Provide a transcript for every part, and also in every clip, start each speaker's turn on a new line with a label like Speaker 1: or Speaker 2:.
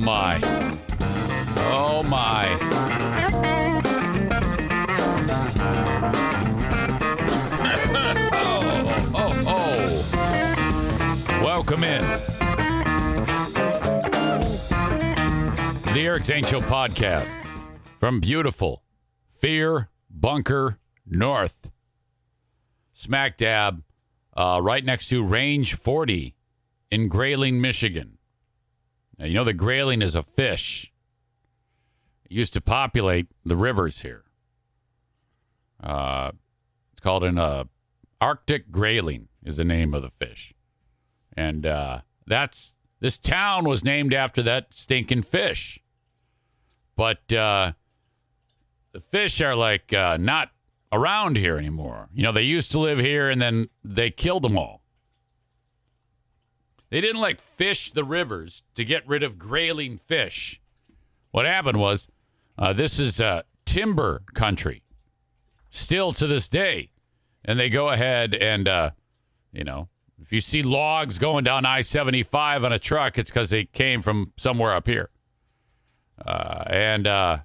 Speaker 1: my. Oh my. oh, oh, oh. Welcome in. The Eric Show podcast from beautiful Fear Bunker North. Smack dab, uh, right next to Range 40 in Grayling, Michigan. Now, you know, the grayling is a fish. It used to populate the rivers here. Uh, it's called an uh, Arctic grayling is the name of the fish, and uh, that's this town was named after that stinking fish. But uh, the fish are like uh, not around here anymore. You know, they used to live here, and then they killed them all. They didn't like fish the rivers to get rid of grayling fish. What happened was uh, this is uh, timber country, still to this day. And they go ahead and, uh, you know, if you see logs going down I 75 on a truck, it's because they came from somewhere up here. Uh, and, uh,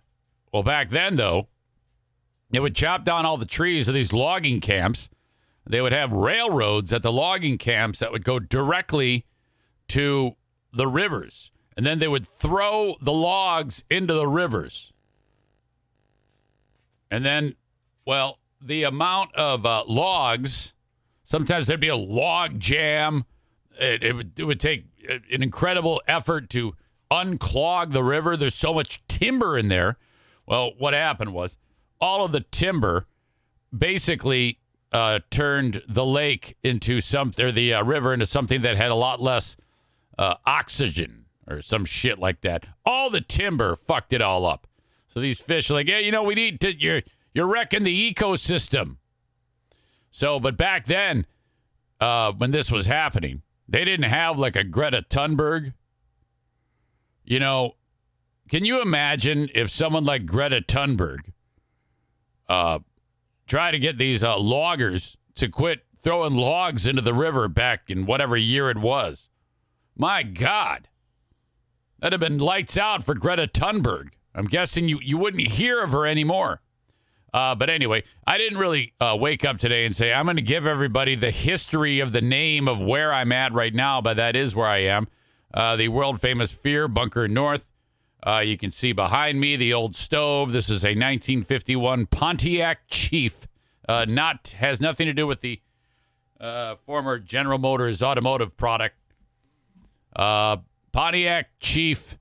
Speaker 1: well, back then, though, they would chop down all the trees of these logging camps. They would have railroads at the logging camps that would go directly to the rivers. And then they would throw the logs into the rivers. And then, well, the amount of uh, logs, sometimes there'd be a log jam. It, it, would, it would take an incredible effort to unclog the river. There's so much timber in there. Well, what happened was all of the timber basically uh, turned the lake into something, or the uh, river into something that had a lot less uh, oxygen or some shit like that. All the timber fucked it all up. So these fish are like, yeah, you know, we need to. You're you're wrecking the ecosystem. So, but back then, uh, when this was happening, they didn't have like a Greta Thunberg. You know, can you imagine if someone like Greta Thunberg uh, try to get these uh, loggers to quit throwing logs into the river back in whatever year it was? My God, that'd have been lights out for Greta Thunberg. I'm guessing you, you wouldn't hear of her anymore. Uh, but anyway, I didn't really uh, wake up today and say, I'm going to give everybody the history of the name of where I'm at right now, but that is where I am. Uh, the world famous Fear Bunker North. Uh, you can see behind me the old stove. This is a 1951 Pontiac Chief. Uh, not has nothing to do with the uh, former General Motors automotive product. Pontiac Chief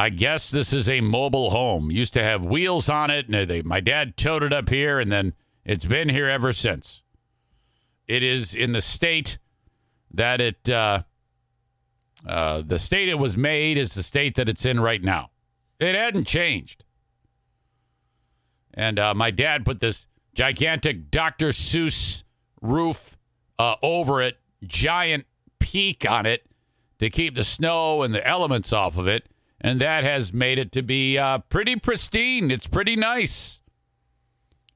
Speaker 1: I guess this is a mobile home. Used to have wheels on it. And they, my dad towed it up here, and then it's been here ever since. It is in the state that it, uh, uh, the state it was made is the state that it's in right now. It hadn't changed. And uh, my dad put this gigantic Dr. Seuss roof uh, over it, giant peak on it to keep the snow and the elements off of it and that has made it to be uh, pretty pristine. It's pretty nice.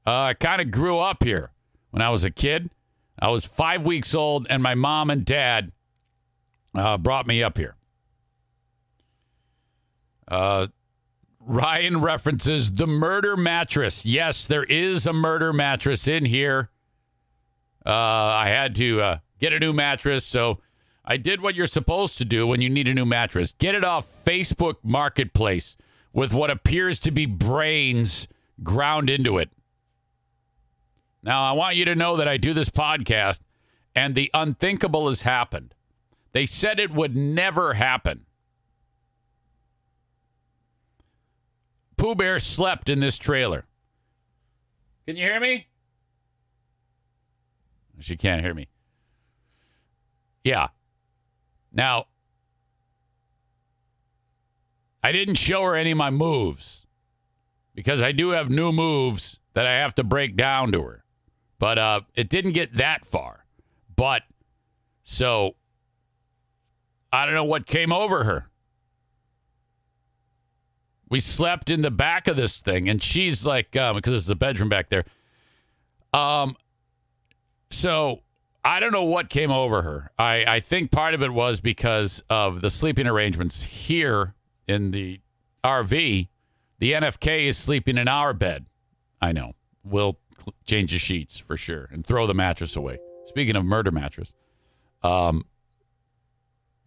Speaker 1: Uh, I kind of grew up here when I was a kid. I was five weeks old, and my mom and dad uh, brought me up here. Uh, Ryan references the murder mattress. Yes, there is a murder mattress in here. Uh, I had to uh, get a new mattress, so I did what you're supposed to do when you need a new mattress. Get it off Facebook Marketplace with what appears to be brains ground into it. Now, I want you to know that I do this podcast and the unthinkable has happened. They said it would never happen. Pooh Bear slept in this trailer. Can you hear me? She can't hear me. Yeah. Now, I didn't show her any of my moves because I do have new moves that I have to break down to her. But uh, it didn't get that far. But so I don't know what came over her. We slept in the back of this thing, and she's like, um, because there's a bedroom back there. Um, so I don't know what came over her. I, I think part of it was because of the sleeping arrangements here in the RV, the NFK is sleeping in our bed. I know. We'll change the sheets for sure and throw the mattress away. Speaking of murder mattress, um,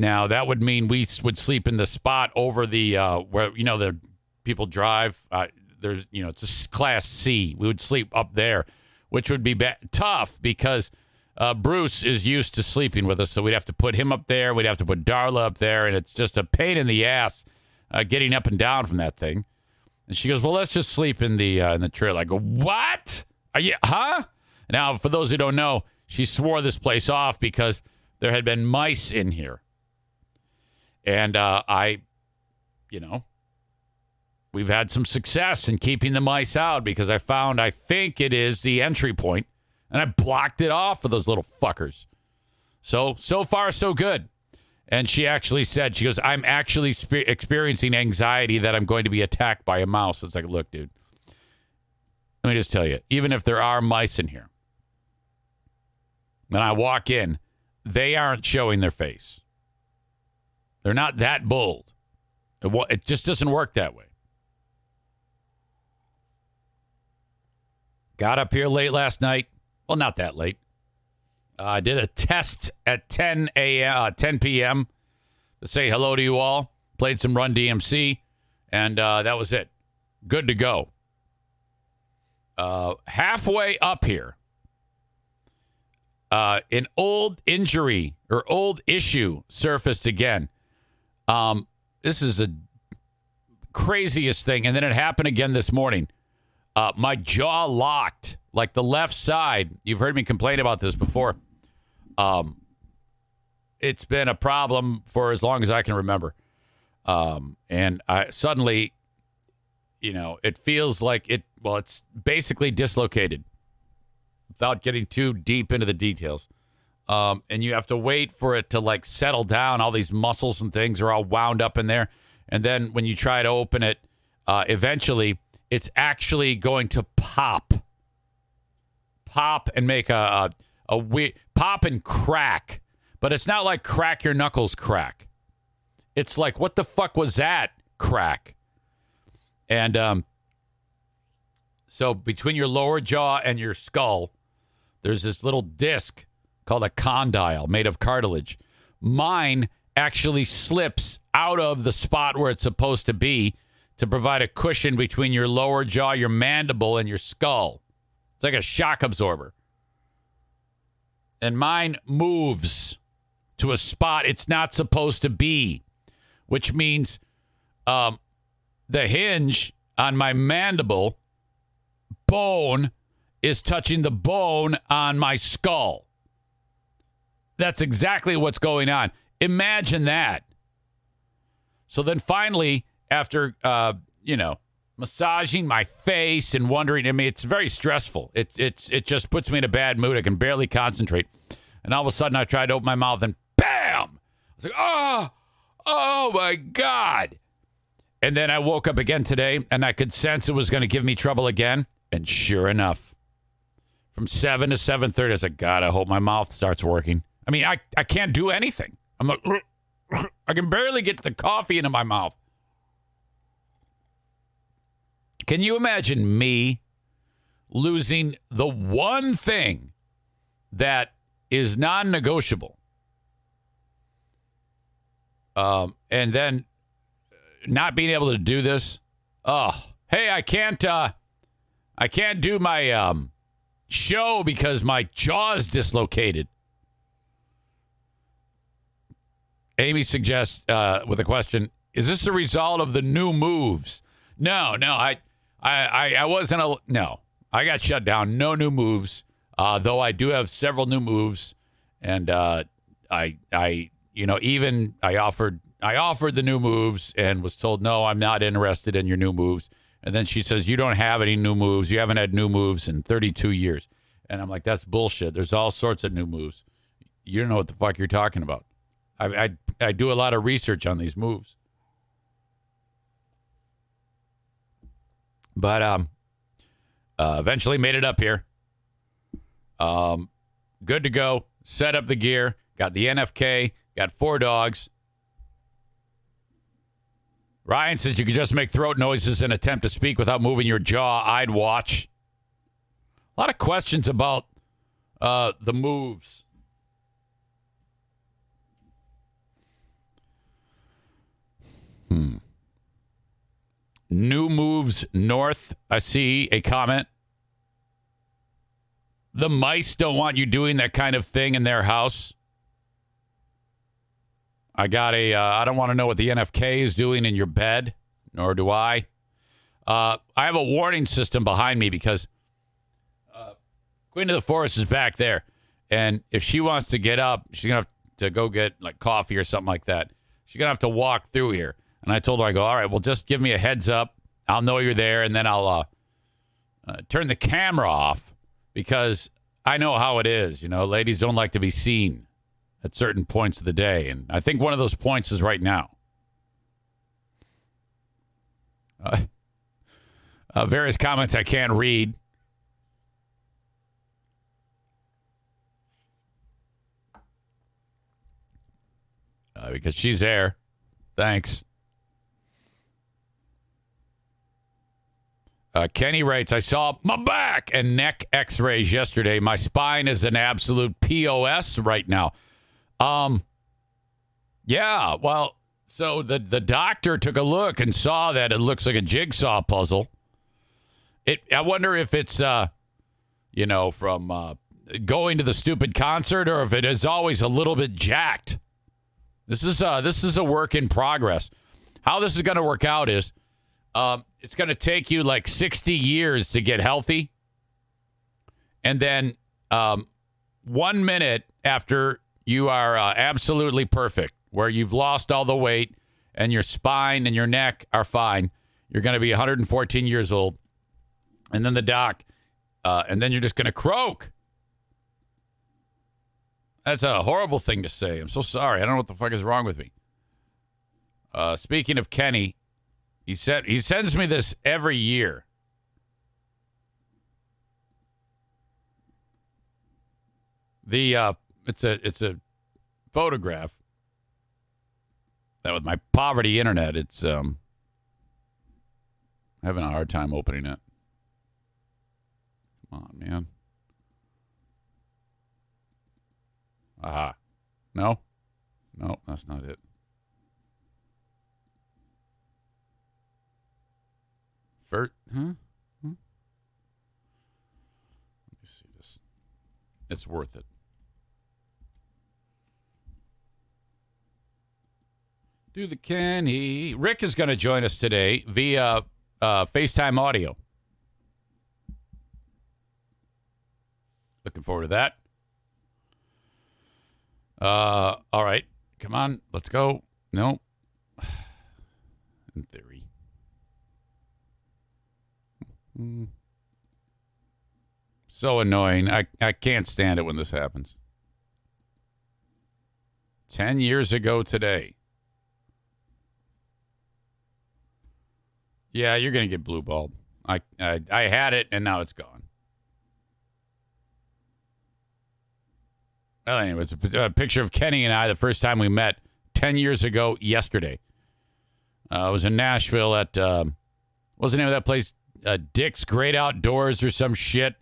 Speaker 1: now that would mean we would sleep in the spot over the uh, where you know the people drive. Uh, there's you know it's a class C. We would sleep up there, which would be ba- tough because uh, Bruce is used to sleeping with us, so we'd have to put him up there. We'd have to put Darla up there, and it's just a pain in the ass uh, getting up and down from that thing. And she goes, "Well, let's just sleep in the uh, in the trailer." I go, "What? Are you? Huh?" Now, for those who don't know, she swore this place off because there had been mice in here, and uh, I, you know, we've had some success in keeping the mice out because I found I think it is the entry point, and I blocked it off for those little fuckers. So so far so good. And she actually said, she goes, I'm actually spe- experiencing anxiety that I'm going to be attacked by a mouse. It's like, look, dude, let me just tell you, even if there are mice in here, when I walk in, they aren't showing their face. They're not that bold. It, it just doesn't work that way. Got up here late last night. Well, not that late. Uh, I did a test at 10 a.m. Uh, 10 p.m. to say hello to you all. Played some Run DMC, and uh, that was it. Good to go. Uh, halfway up here, uh, an old injury or old issue surfaced again. Um, this is the craziest thing, and then it happened again this morning. Uh, my jaw locked, like the left side. You've heard me complain about this before. Um, it's been a problem for as long as I can remember. Um, and I suddenly, you know, it feels like it. Well, it's basically dislocated. Without getting too deep into the details, um, and you have to wait for it to like settle down. All these muscles and things are all wound up in there, and then when you try to open it, uh, eventually it's actually going to pop, pop and make a a, a we- pop and crack. But it's not like crack your knuckles crack. It's like what the fuck was that crack? And um, so between your lower jaw and your skull, there's this little disc called a condyle made of cartilage. Mine actually slips out of the spot where it's supposed to be to provide a cushion between your lower jaw, your mandible, and your skull. It's like a shock absorber. And mine moves to a spot it's not supposed to be, which means um, the hinge on my mandible bone is touching the bone on my skull. That's exactly what's going on. Imagine that. So then finally, after, uh, you know, massaging my face and wondering, I mean, it's very stressful. It, it's, it just puts me in a bad mood. I can barely concentrate. And all of a sudden, I tried to open my mouth and bam! I was like, oh, oh my God. And then I woke up again today and I could sense it was going to give me trouble again. And sure enough, from 7 to 7.30, I said, God, I hope my mouth starts working. I mean, I, I can't do anything. I'm like, I can barely get the coffee into my mouth. Can you imagine me losing the one thing that is non negotiable? Um, and then not being able to do this. Oh, hey, I can't uh I can't do my um show because my jaw's dislocated. Amy suggests uh, with a question: Is this a result of the new moves? No, no, I, I, I, I wasn't a no. I got shut down. No new moves. Uh, though I do have several new moves, and uh, I, I, you know, even I offered, I offered the new moves and was told no, I'm not interested in your new moves. And then she says, you don't have any new moves. You haven't had new moves in 32 years. And I'm like, that's bullshit. There's all sorts of new moves. You don't know what the fuck you're talking about. I, I, I do a lot of research on these moves. But um, uh, eventually made it up here. Um, good to go. Set up the gear. Got the NFK. Got four dogs. Ryan says you could just make throat noises and attempt to speak without moving your jaw. I'd watch. A lot of questions about uh, the moves. Hmm. New moves north. I see a comment. The mice don't want you doing that kind of thing in their house. I got a. Uh, I don't want to know what the NFK is doing in your bed, nor do I. Uh, I have a warning system behind me because uh, Queen of the Forest is back there, and if she wants to get up, she's gonna have to go get like coffee or something like that. She's gonna have to walk through here. And I told her, I go, all right, well, just give me a heads up. I'll know you're there, and then I'll uh, uh, turn the camera off because I know how it is. You know, ladies don't like to be seen at certain points of the day, and I think one of those points is right now. Uh, uh, various comments I can't read. Uh, because she's there. Thanks. Uh, Kenny writes, I saw my back and neck x rays yesterday. My spine is an absolute POS right now. Um, yeah, well, so the, the doctor took a look and saw that it looks like a jigsaw puzzle. It, I wonder if it's, uh, you know, from uh, going to the stupid concert or if it is always a little bit jacked. This is uh, this is a work in progress. How this is going to work out is um, it's going to take you like 60 years to get healthy. And then um, one minute after you are uh, absolutely perfect, where you've lost all the weight and your spine and your neck are fine, you're going to be 114 years old. And then the doc, uh, and then you're just going to croak. That's a horrible thing to say. I'm so sorry. I don't know what the fuck is wrong with me. Uh, speaking of Kenny, he said he sends me this every year. The uh, it's a it's a photograph that with my poverty internet, it's um having a hard time opening it. Come on, man. Aha. No? No, that's not it. Vert, huh? Hmm? Let me see this. It's worth it. Do the Kenny. Rick is going to join us today via uh, FaceTime audio. Looking forward to that. Uh, all right. Come on. Let's go. No. In theory. Mm. So annoying. I, I can't stand it when this happens. 10 years ago today. Yeah, you're going to get blue balled. I, I I had it and now it's gone. Well, anyway, it's a, a, picture of Kenny and I the first time we met 10 years ago yesterday. Uh, I was in Nashville at, um, what's the name of that place? Uh, Dick's Great Outdoors or some shit.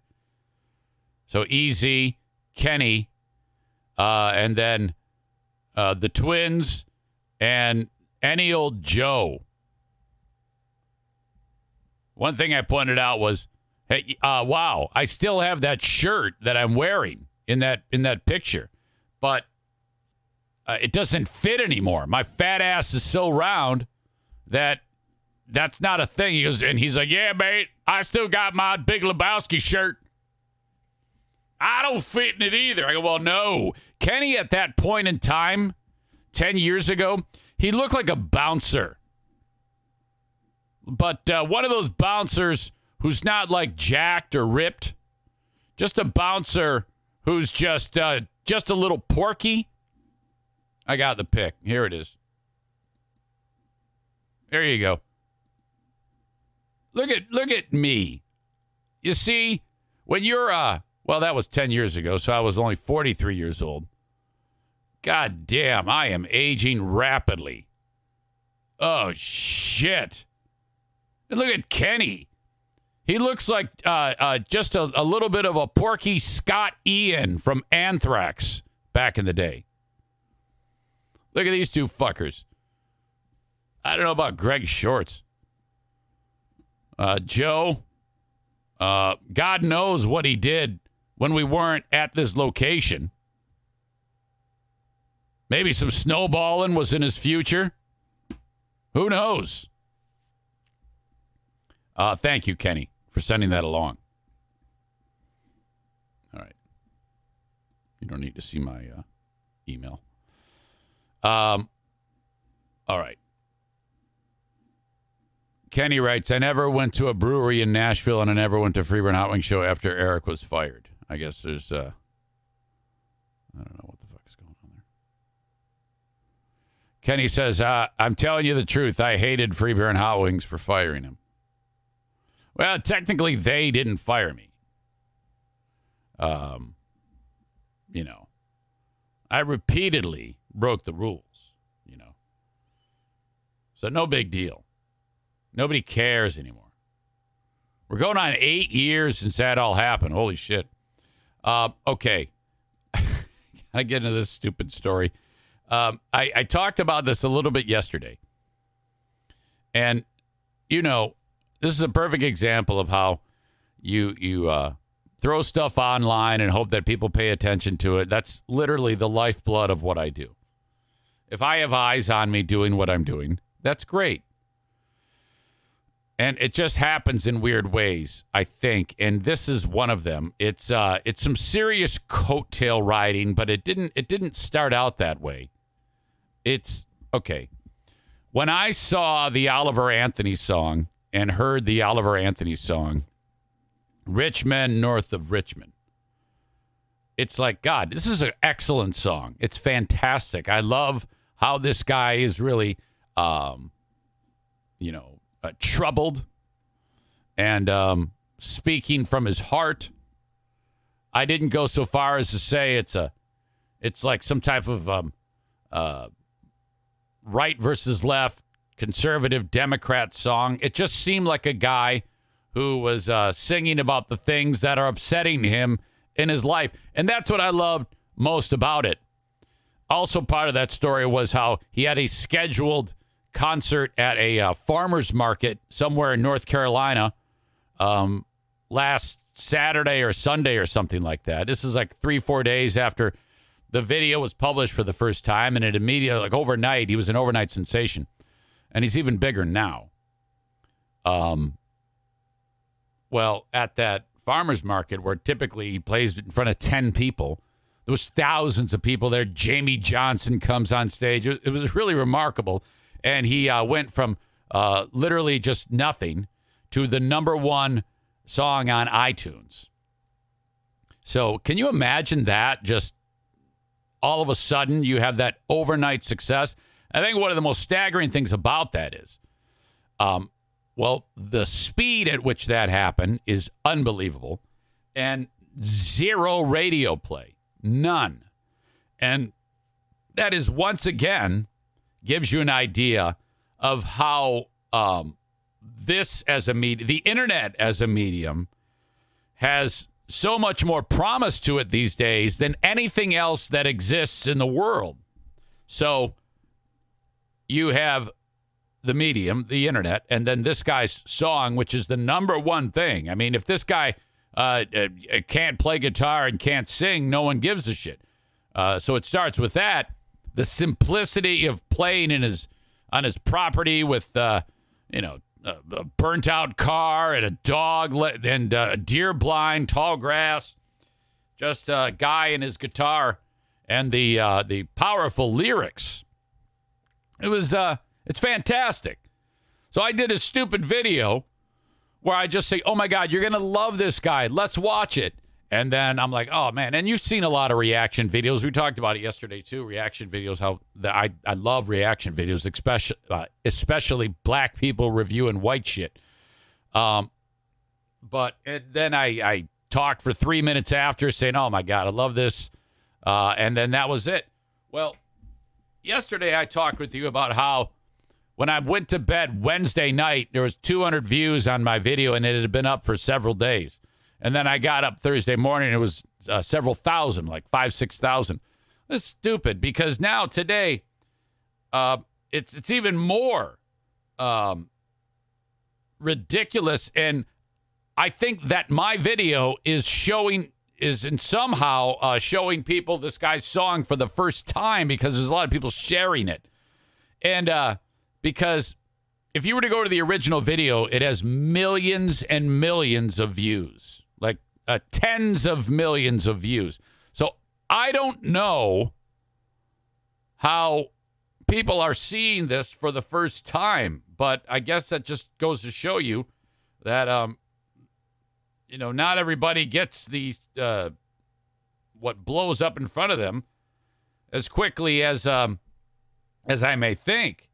Speaker 1: So easy, Kenny, uh, and then uh, the twins and any old Joe. One thing I pointed out was, hey, uh, wow, I still have that shirt that I'm wearing in that in that picture, but uh, it doesn't fit anymore. My fat ass is so round that that's not a thing. He goes, and he's like, yeah, mate, I still got my Big Lebowski shirt. I don't fit in it either. I go, well, no. Kenny, at that point in time, 10 years ago, he looked like a bouncer. But uh, one of those bouncers who's not like jacked or ripped, just a bouncer who's just uh, just a little porky. I got the pick. Here it is. There you go. Look at look at me. You see, when you're uh well, that was 10 years ago, so I was only 43 years old. God damn, I am aging rapidly. Oh shit. And look at Kenny. He looks like uh, uh, just a, a little bit of a porky Scott Ian from Anthrax back in the day. Look at these two fuckers. I don't know about Greg Shorts. Uh, Joe, uh, God knows what he did when we weren't at this location. Maybe some snowballing was in his future. Who knows? Uh, thank you, Kenny, for sending that along. All right. You don't need to see my uh, email. Um, all right. Kenny writes, I never went to a brewery in Nashville and I never went to Free Beer and Hot Wing Show after Eric was fired. I guess there's, uh, I don't know what the fuck is going on there. Kenny says, uh, I'm telling you the truth. I hated Free Beer and Hot Wings for firing him. Well, technically, they didn't fire me. Um, you know, I repeatedly broke the rules, you know. So no big deal. Nobody cares anymore. We're going on eight years since that all happened. Holy shit. Uh, okay. I get into this stupid story. Um, I, I talked about this a little bit yesterday. And, you know, this is a perfect example of how you you uh, throw stuff online and hope that people pay attention to it. That's literally the lifeblood of what I do. If I have eyes on me doing what I'm doing, that's great. And it just happens in weird ways, I think. And this is one of them. It's uh it's some serious coattail riding, but it didn't it didn't start out that way. It's okay. When I saw the Oliver Anthony song and heard the Oliver Anthony song, Rich Men North of Richmond. It's like, God, this is an excellent song. It's fantastic. I love how this guy is really, um, you know, uh, troubled and um, speaking from his heart. I didn't go so far as to say it's a, it's like some type of um, uh, right versus left, conservative Democrat song. It just seemed like a guy who was uh, singing about the things that are upsetting him in his life. And that's what I loved most about it. Also, part of that story was how he had a scheduled concert at a uh, farmer's market somewhere in North Carolina um, last Saturday or Sunday or something like that. This is like three, four days after the video was published for the first time. And it immediately, like overnight, he was an overnight sensation. And he's even bigger now. Um, well, at that farmer's market where typically he plays in front of 10 people, there was thousands of people there. Jamey Johnson comes on stage. It, was really remarkable. And he uh, went from uh, literally just nothing to the number one song on iTunes. So, can you imagine that? Just all of a sudden, you have that overnight success. I think one of the most staggering things about that is, um, well, the speed at which that happened is unbelievable, and zero radio play, none, and that is once again gives you an idea of how um, this as a medium, the internet as a medium, has so much more promise to it these days than anything else that exists in the world. So you have the medium, the internet, and then this guy's song, which is the number one thing. I mean, if this guy uh, uh, can't play guitar and can't sing, no one gives a shit. Uh, so it starts with that. The simplicity of playing in his on his property with, uh, you know, a burnt out car and a dog and uh, a deer blind, tall grass, just a guy and his guitar, and the uh, the powerful lyrics. It was uh, it's fantastic. So I did a stupid video where I just say, "Oh my God, you're gonna love this guy. Let's watch it." And then I'm like, oh man, and you've seen a lot of reaction videos. We talked about it yesterday too. Reaction videos, how the, I I love reaction videos, especially uh, especially black people reviewing white shit. Um, but then I I talked for three minutes after saying, oh my god, I love this, uh, and then that was it. Well, yesterday I talked with you about how when I went to bed Wednesday night, there was 200 views on my video, and it had been up for several days. And then I got up Thursday morning, it was uh, several thousand, like five, six thousand. It's stupid because now today, uh, it's it's even more um, ridiculous, and I think that my video is showing is in somehow uh, showing people this guy's song for the first time because there's a lot of people sharing it, and uh, because if you were to go to the original video, it has millions and millions of views, uh, tens of millions of views. So I don't know how people are seeing this for the first time, but I guess that just goes to show you that um, you know, not everybody gets these uh, what blows up in front of them as quickly as um, as I may think.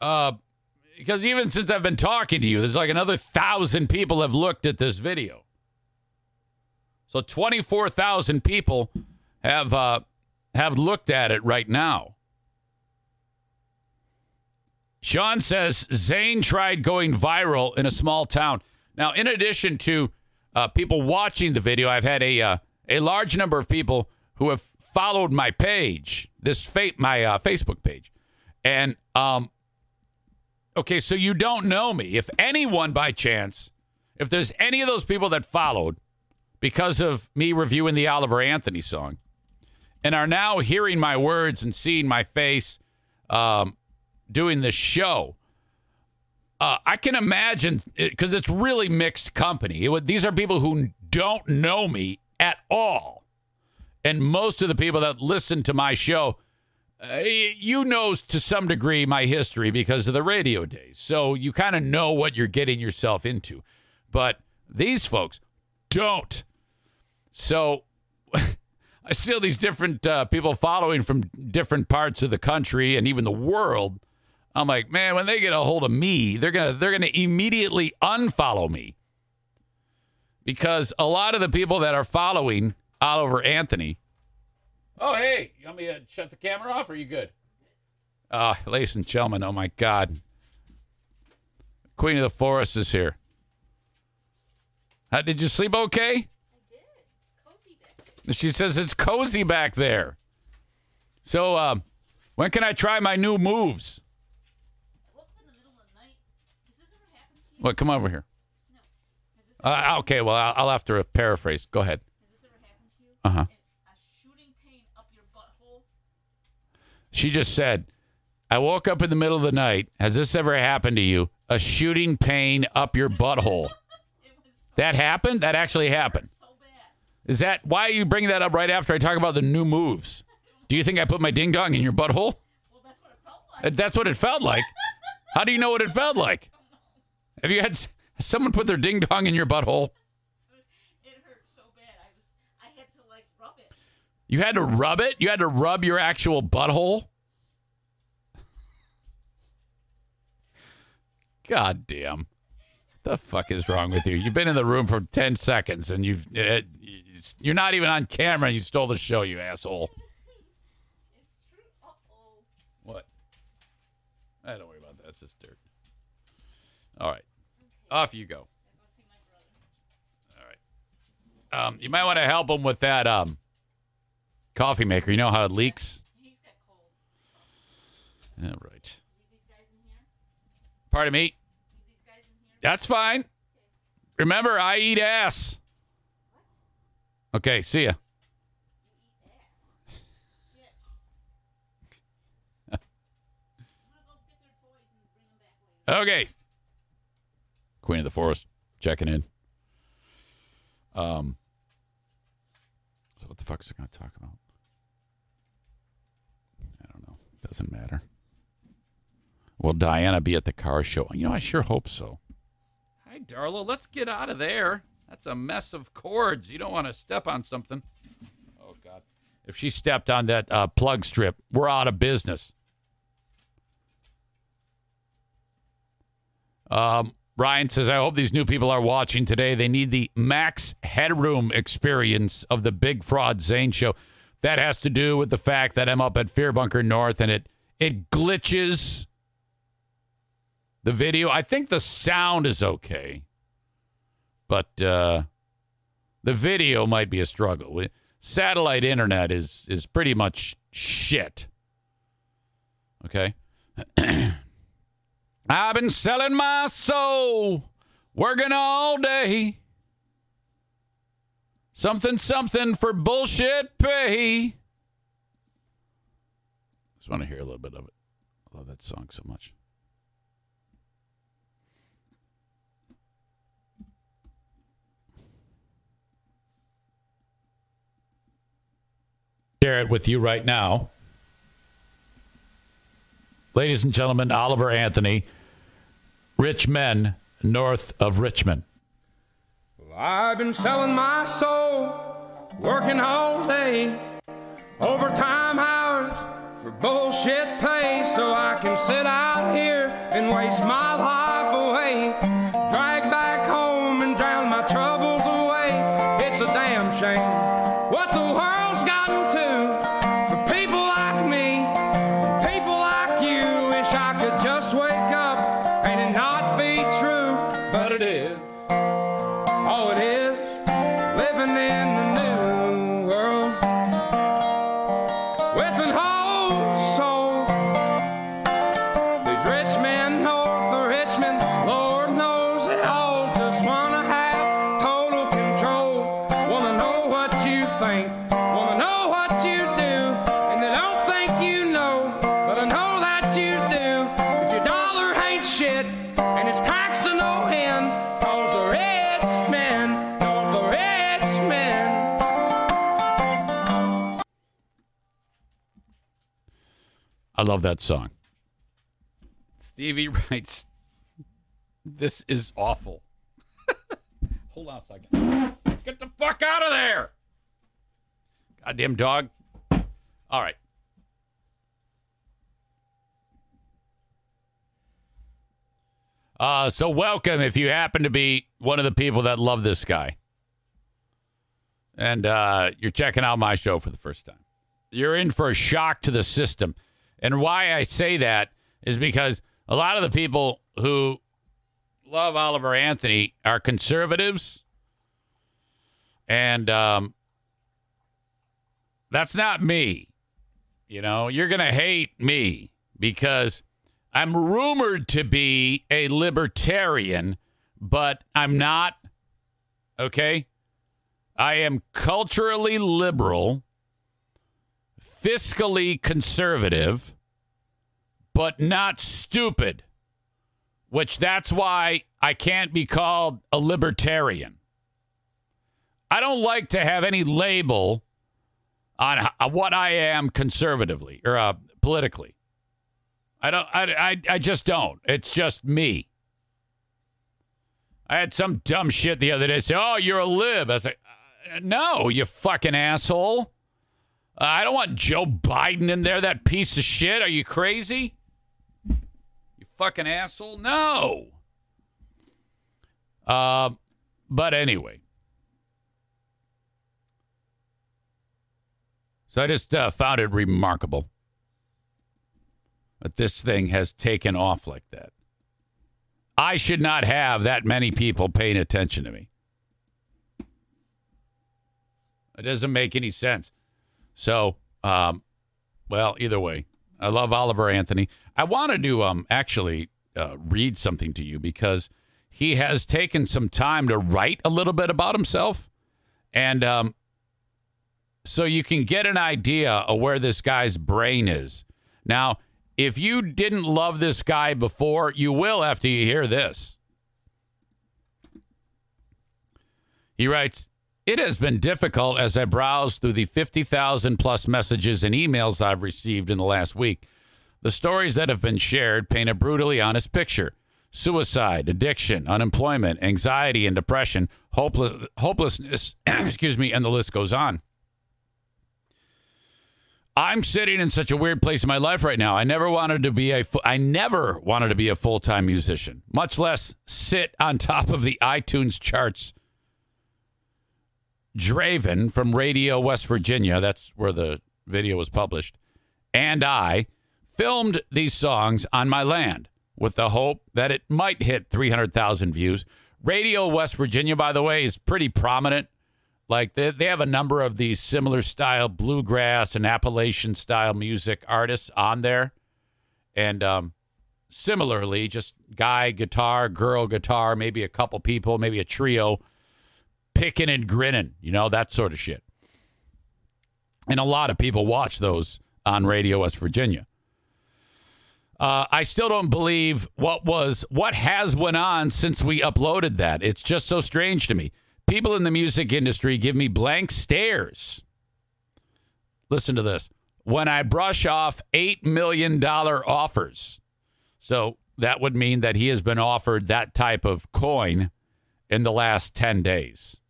Speaker 1: Uh, because even since I've been talking to you, there's like another thousand people have looked at this video. So 24,000 people have uh, have looked at it right now. Sean says Zane tried going viral in a small town. Now, in addition to uh, people watching the video, I've had a uh, a large number of people who have followed my page, this fa- my uh, Facebook page, and um, okay, so you don't know me. If anyone by chance, if there's any of those people that followed because of me reviewing the Oliver Anthony song, and are now hearing my words and seeing my face um, doing this show uh, I can imagine because it's really mixed company. It, these are people who don't know me at all, and most of the people that listen to my show, uh, you know to some degree my history because of the radio days. So you kind of know what you're getting yourself into, but these folks don't. So. I see all these different uh, people following from different parts of the country and even the world I'm like, man, when they get a hold of me, they're gonna they're gonna immediately unfollow me because a lot of the people that are following Oliver Anthony. Oh, hey, you want me to shut the camera off? Are you good? Uh, ladies and gentlemen, oh my God, Queen of the Forest is here. How, did you sleep okay? I did. It's cozy back there. She says it's cozy back there. So, um, when can I try my new moves? What? Come over here. No. Uh, okay, well, I'll, I'll, have to paraphrase. Go ahead. Uh huh. She just said, I woke up in the middle of the night. Has this ever happened to you? A shooting pain up your butthole. so that happened? That actually happened. Is that why are you bringing that up right after I talk about the new moves? Do you think I put my ding dong in your butthole? Well, that's what it felt like. That's what it felt like. How do you know what it felt like? Have you had someone put their ding dong in your butthole?
Speaker 2: It hurt so bad. I was I had to like rub it.
Speaker 1: You had to rub it? You had to rub your actual butthole? God damn. What The fuck is wrong with you? You've been in the room for 10 seconds and you've uh, you're not even on camera and you stole the show, you asshole.
Speaker 2: It's true. Uh-oh.
Speaker 1: What? I don't worry about that. It's just dirt. All right. Off you go. All right. Um, you might want to help him with that um, coffee maker. You know how it leaks?
Speaker 2: He's got cold.
Speaker 1: All right. Pardon me? That's fine. Remember, I eat ass. Okay, see ya. okay. Queen of the Forest checking in. Um, so what the fuck is it going to talk about? I don't know. Doesn't matter. Will Diana be at the car show? You know, I sure hope so. Hi, Darla. Let's get out of there. That's a mess of cords. You don't want to step on something. Oh, God. If she stepped on that uh, plug strip, we're out of business. Um, Ryan says, I hope these new people are watching today. They need the max headroom experience of the Big Fraud Zane show. That has to do with the fact that I'm up at Fear Bunker North and it it glitches The video, I think the sound is okay, but uh, the video might be a struggle. Satellite internet is is pretty much shit. Okay. I've been selling my soul, working all day. Something, something for bullshit pay. Just want to hear a little bit of it. I love that song so much. Share it with you right now. Ladies and gentlemen, Oliver Anthony, Rich Men North of Richmond.
Speaker 3: I've been selling my soul, working all day, overtime hours for bullshit pay, so I can sit out here and waste my life away,
Speaker 1: love that song. Stevie writes, This is awful. Hold on a second. Get the fuck out of there. Goddamn dog. All right. Uh, so welcome if you happen to be one of the people that love this guy. And uh, you're checking out my show for the first time. You're in for a shock to the system. And why I say that is because a lot of the people who love Oliver Anthony are conservatives. And um, that's not me. You know, you're going to hate me because I'm rumored to be a libertarian, but I'm not. Okay? I am culturally liberal, fiscally conservative, but not stupid, which that's why I can't be called a libertarian. I don't like to have any label on what I am conservatively or uh, politically. I don't. I, I. I just don't. It's just me. I had some dumb shit the other day say, "Oh, you're a lib." I was like, uh, "No, you fucking asshole." Uh, I don't want Joe Biden in there. That piece of shit. Are you crazy? You fucking asshole. No. Uh, but anyway. So I just uh, found it remarkable that this thing has taken off like that. I should not have that many people paying attention to me. It doesn't make any sense. So, um, well, either way, I love Oliver Anthony. I wanted to um, actually uh, read something to you because he has taken some time to write a little bit about himself. And um, so you can get an idea of where this guy's brain is. Now, if you didn't love this guy before, you will after you hear this. He writes, It has been difficult as I browse through the 50,000 plus messages and emails I've received in the last week. The stories that have been shared paint a brutally honest picture suicide, addiction, unemployment, anxiety and depression, hopeless, hopelessness, excuse me, and the list goes on. I'm sitting in such a weird place in my life right now. I never wanted to be a I never wanted to be a full-time musician, much less sit on top of the iTunes charts. Draven from Radio West Virginia, that's where the video was published, and I filmed these songs on my land with the hope that it might hit 300,000 views. Radio West Virginia, by the way, is pretty prominent. Like they, they have a number of these similar style bluegrass and Appalachian style music artists on there. And um, similarly, just guy guitar, girl guitar, maybe a couple people, maybe a trio, picking and grinning, you know, that sort of shit. And a lot of people watch those on Radio West Virginia. Uh, I still don't believe what was what has went on since we uploaded that. It's just so strange to me. People in the music industry give me blank stares. Listen to this. When I brush off $8 million offers. So that would mean that he has been offered that type of coin in the last 10 days.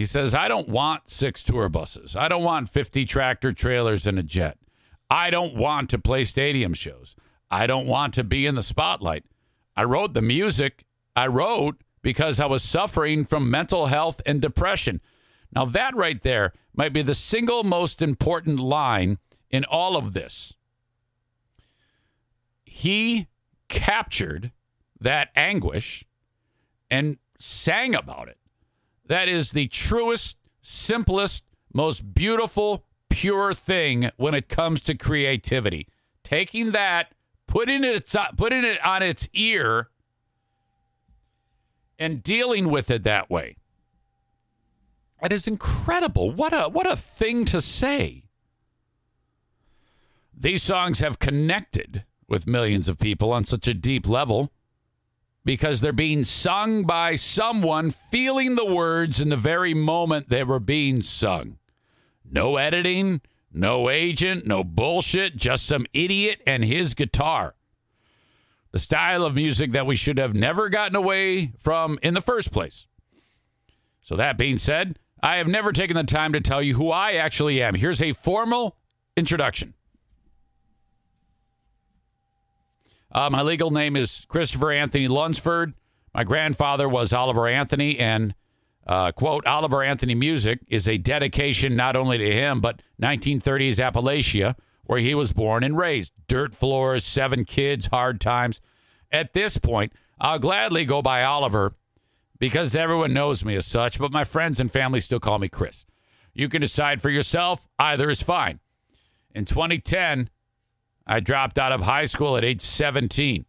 Speaker 1: He says, I don't want six tour buses. I don't want 50 tractor trailers and a jet. I don't want to play stadium shows. I don't want to be in the spotlight. I wrote the music I wrote because I was suffering from mental health and depression. Now, that right there might be the single most important line in all of this. He captured that anguish and sang about it. That is the truest, simplest, most beautiful, pure thing when it comes to creativity. Taking that, putting it, uh, putting it on its ear, and dealing with it that way. That is incredible. What a what a thing to say. These songs have connected with millions of people on such a deep level because they're being sung by someone feeling the words in the very moment they were being sung. No editing, no agent, no bullshit, just some idiot and his guitar. The style of music that we should have never gotten away from in the first place. So, that being said, I have never taken the time to tell you who I actually am. Here's a formal introduction. Uh, my legal name is Christopher Anthony Lunsford. My grandfather was Oliver Anthony, and uh, quote, Oliver Anthony music is a dedication not only to him, but 1930s Appalachia, where he was born and raised. Dirt floors, seven kids, hard times. At this point, I'll gladly go by Oliver because everyone knows me as such, but my friends and family still call me Chris. You can decide for yourself, either is fine. In 2010, I dropped out of high school at age 17.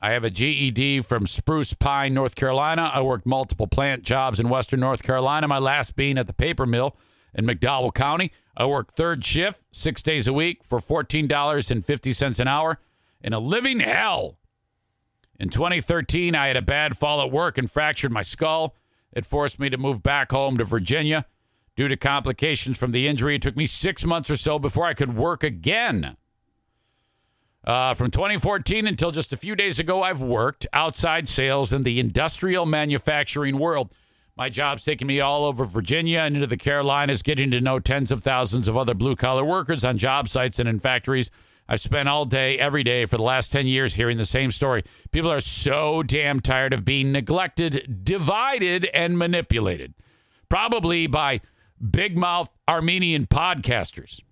Speaker 1: I have a GED from Spruce Pine, North Carolina. I worked multiple plant jobs in Western North Carolina, my last being at the paper mill in McDowell County. I worked third shift, six days a week for $14.50 an hour in a living hell. In 2013, I had a bad fall at work and fractured my skull. It forced me to move back home to Virginia. Due to complications from the injury, it took me six months or so before I could work again. Uh, from 2014 until just a few days ago, I've worked outside sales in the industrial manufacturing world. My job's taken me all over Virginia and into the Carolinas, getting to know tens of thousands of other blue collar workers on job sites and in factories. I've spent all day, every day for the last 10 years hearing the same story. People are so damn tired of being neglected, divided, and manipulated, probably by big mouth Armenian podcasters.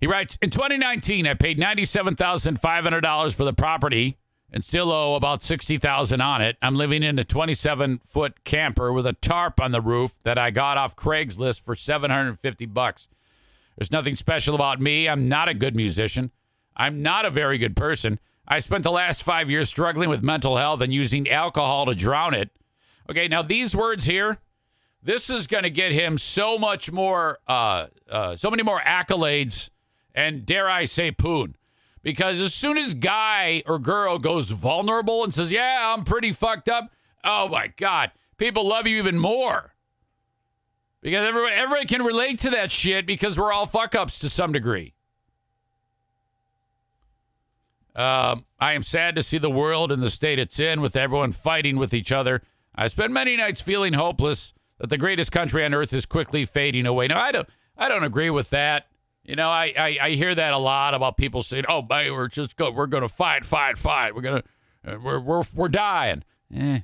Speaker 1: He writes In 2019, I paid $97,500 for the property and still owe about 60000 on it. I'm living in a 27 foot camper with a tarp on the roof that I got off Craigslist for 750 bucks. There's nothing special about me. I'm not a good musician. I'm not a very good person. I spent the last five years struggling with mental health and using alcohol to drown it. Okay, now these words here, this is going to get him so much more, uh, uh, so many more accolades and dare I say poon. Because as soon as guy or girl goes vulnerable and says, Yeah, I'm pretty fucked up, oh my God, people love you even more. Because everybody, everybody can relate to that shit because we're all fuck ups to some degree. Um, I am sad to see the world in the state it's in with everyone fighting with each other. I spend many nights feeling hopeless that the greatest country on earth is quickly fading away. Now, I don't, I don't agree with that. You know, I, I, I hear that a lot about people saying, "Oh, man, we're just go, we're going to fight, fight, fight. We're gonna, uh, we're we're we're dying." Eh,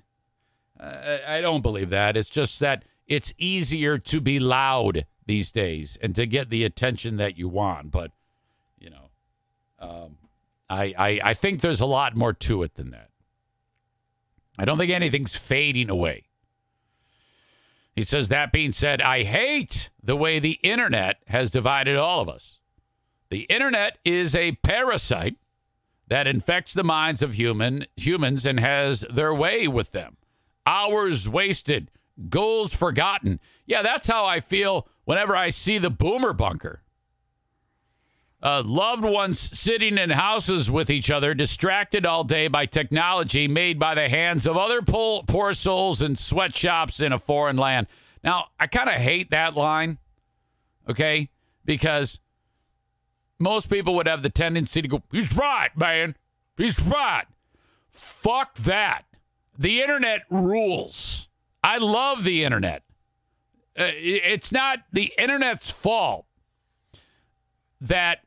Speaker 1: I, I don't believe that. It's just that it's easier to be loud these days and to get the attention that you want. But you know, Um, I, I I think there's a lot more to it than that. I don't think anything's fading away. He says, that being said, I hate the way the internet has divided all of us. The internet is a parasite that infects the minds of human humans and has their way with them. Hours wasted, goals forgotten. Yeah, that's how I feel whenever I see the boomer bunker. Uh, loved ones sitting in houses with each other, distracted all day by technology made by the hands of other poor, poor souls in sweatshops in a foreign land. Now, I kind of hate that line, okay? Because most people would have the tendency to go, he's right, man. He's right. Fuck that. The internet rules. I love the internet. Uh, it's not the internet's fault that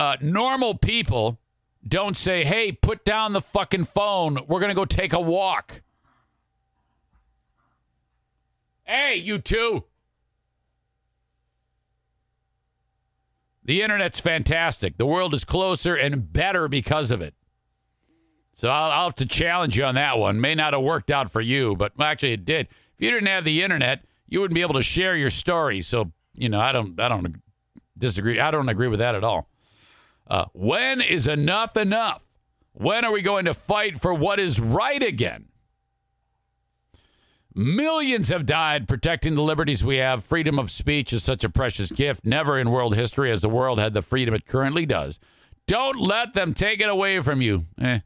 Speaker 1: uh, normal people don't say, hey, put down the fucking phone. We're going to go take a walk. Hey, you two. The internet's fantastic. The world is closer and better because of it. So I'll, I'll, have to challenge you on that one. May not have worked out for you, but actually it did. If you didn't have the internet, you wouldn't be able to share your story. So you know, I don't, I don't disagree. I don't agree with that at all. Uh, when is enough enough? When are we going to fight for what is right again? Millions have died protecting the liberties we have. Freedom of speech is such a precious gift. Never in world history has the world had the freedom it currently does. Don't let them take it away from you. Eh.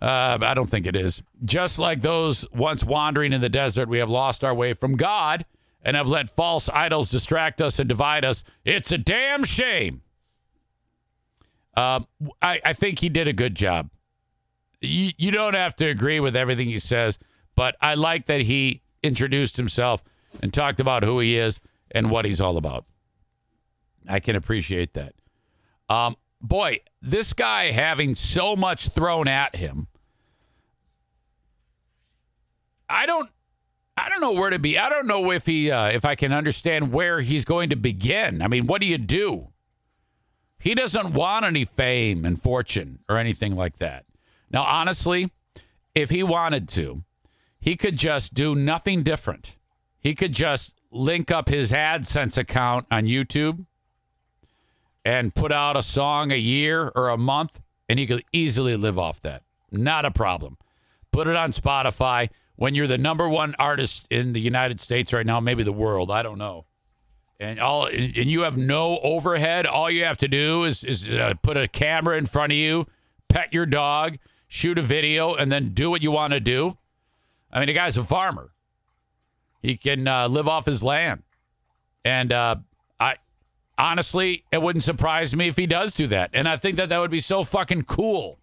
Speaker 1: Uh, I don't think it is. Just like those once wandering in the desert, we have lost our way from God and have let false idols distract us and divide us. It's a damn shame. Um, I, I think he did a good job. You, you don't have to agree with everything he says, but I like that he introduced himself and talked about who he is and what he's all about. I can appreciate that. Um, boy, this guy having so much thrown at him, I don't, I don't know where to be. I don't know if he, uh, if I can understand where he's going to begin. I mean, what do you do? He doesn't want any fame and fortune or anything like that. Now, honestly, if he wanted to, he could just do nothing different. He could just link up his AdSense account on YouTube and put out a song a year or a month, and he could easily live off that. Not a problem. Put it on Spotify. When you're the number one artist in the United States right now, maybe the world, I don't know and all and you have no overhead. All you have to do is is uh, put a camera in front of you, pet your dog, shoot a video, and then do what you want to do. I mean, the guy's a farmer. He can uh, live off his land, and uh, I honestly, it wouldn't surprise me if he does do that. And I think that that would be so fucking cool.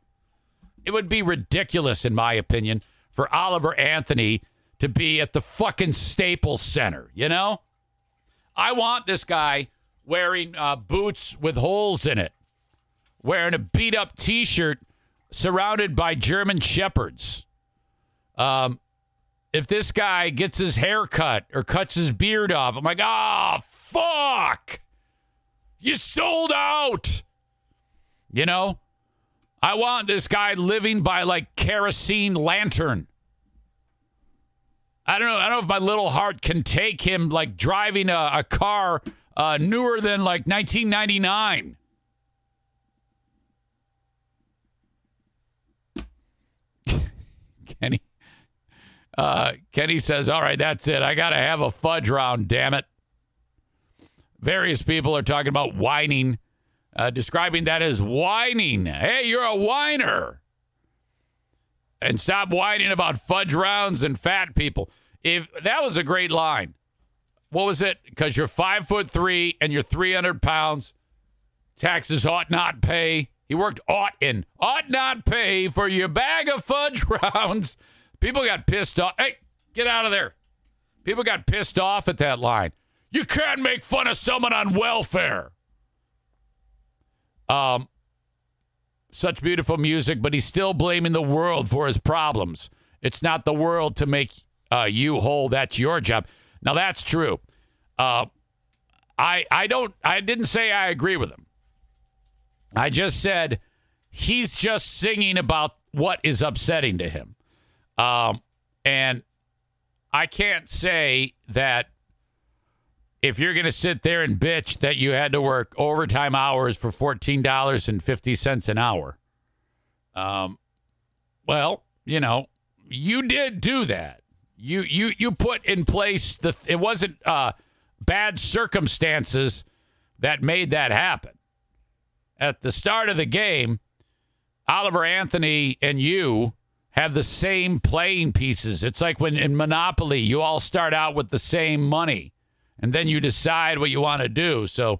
Speaker 1: It would be ridiculous, in my opinion, for Oliver Anthony to be at the fucking Staples Center. You know. I want this guy wearing uh, boots with holes in it, wearing a beat up t shirt surrounded by German shepherds. Um, if this guy gets his hair cut or cuts his beard off, I'm like, oh, fuck. You sold out. You know, I want this guy living by like kerosene lantern. I don't know. I don't know if my little heart can take him like driving a, a car uh, newer than like 1999. Kenny, uh, Kenny says, "All right, that's it. I got to have a fudge round. Damn it." Various people are talking about whining, uh, describing that as whining. Hey, you're a whiner and stop whining about fudge rounds and fat people. If that was a great line, what was it? Because you're five foot three and you're 300 pounds, taxes ought not pay. He worked ought in, ought not pay for your bag of fudge rounds. People got pissed off. Hey, get out of there. People got pissed off at that line. You can't make fun of someone on welfare. Um, such beautiful music, but he's still blaming the world for his problems. It's not the world to make uh, you whole. That's your job. Now that's true. Uh, I I don't I didn't say I agree with him. I just said he's just singing about what is upsetting to him. Um, and I can't say that if you're going to sit there and bitch that you had to work overtime hours for $14.50 an hour. Um, well, you know, you did do that. You you you put in place the it wasn't uh bad circumstances that made that happen. At the start of the game, Oliver Anthony and you have the same playing pieces. It's like when in Monopoly, you all start out with the same money and then you decide what you want to do. So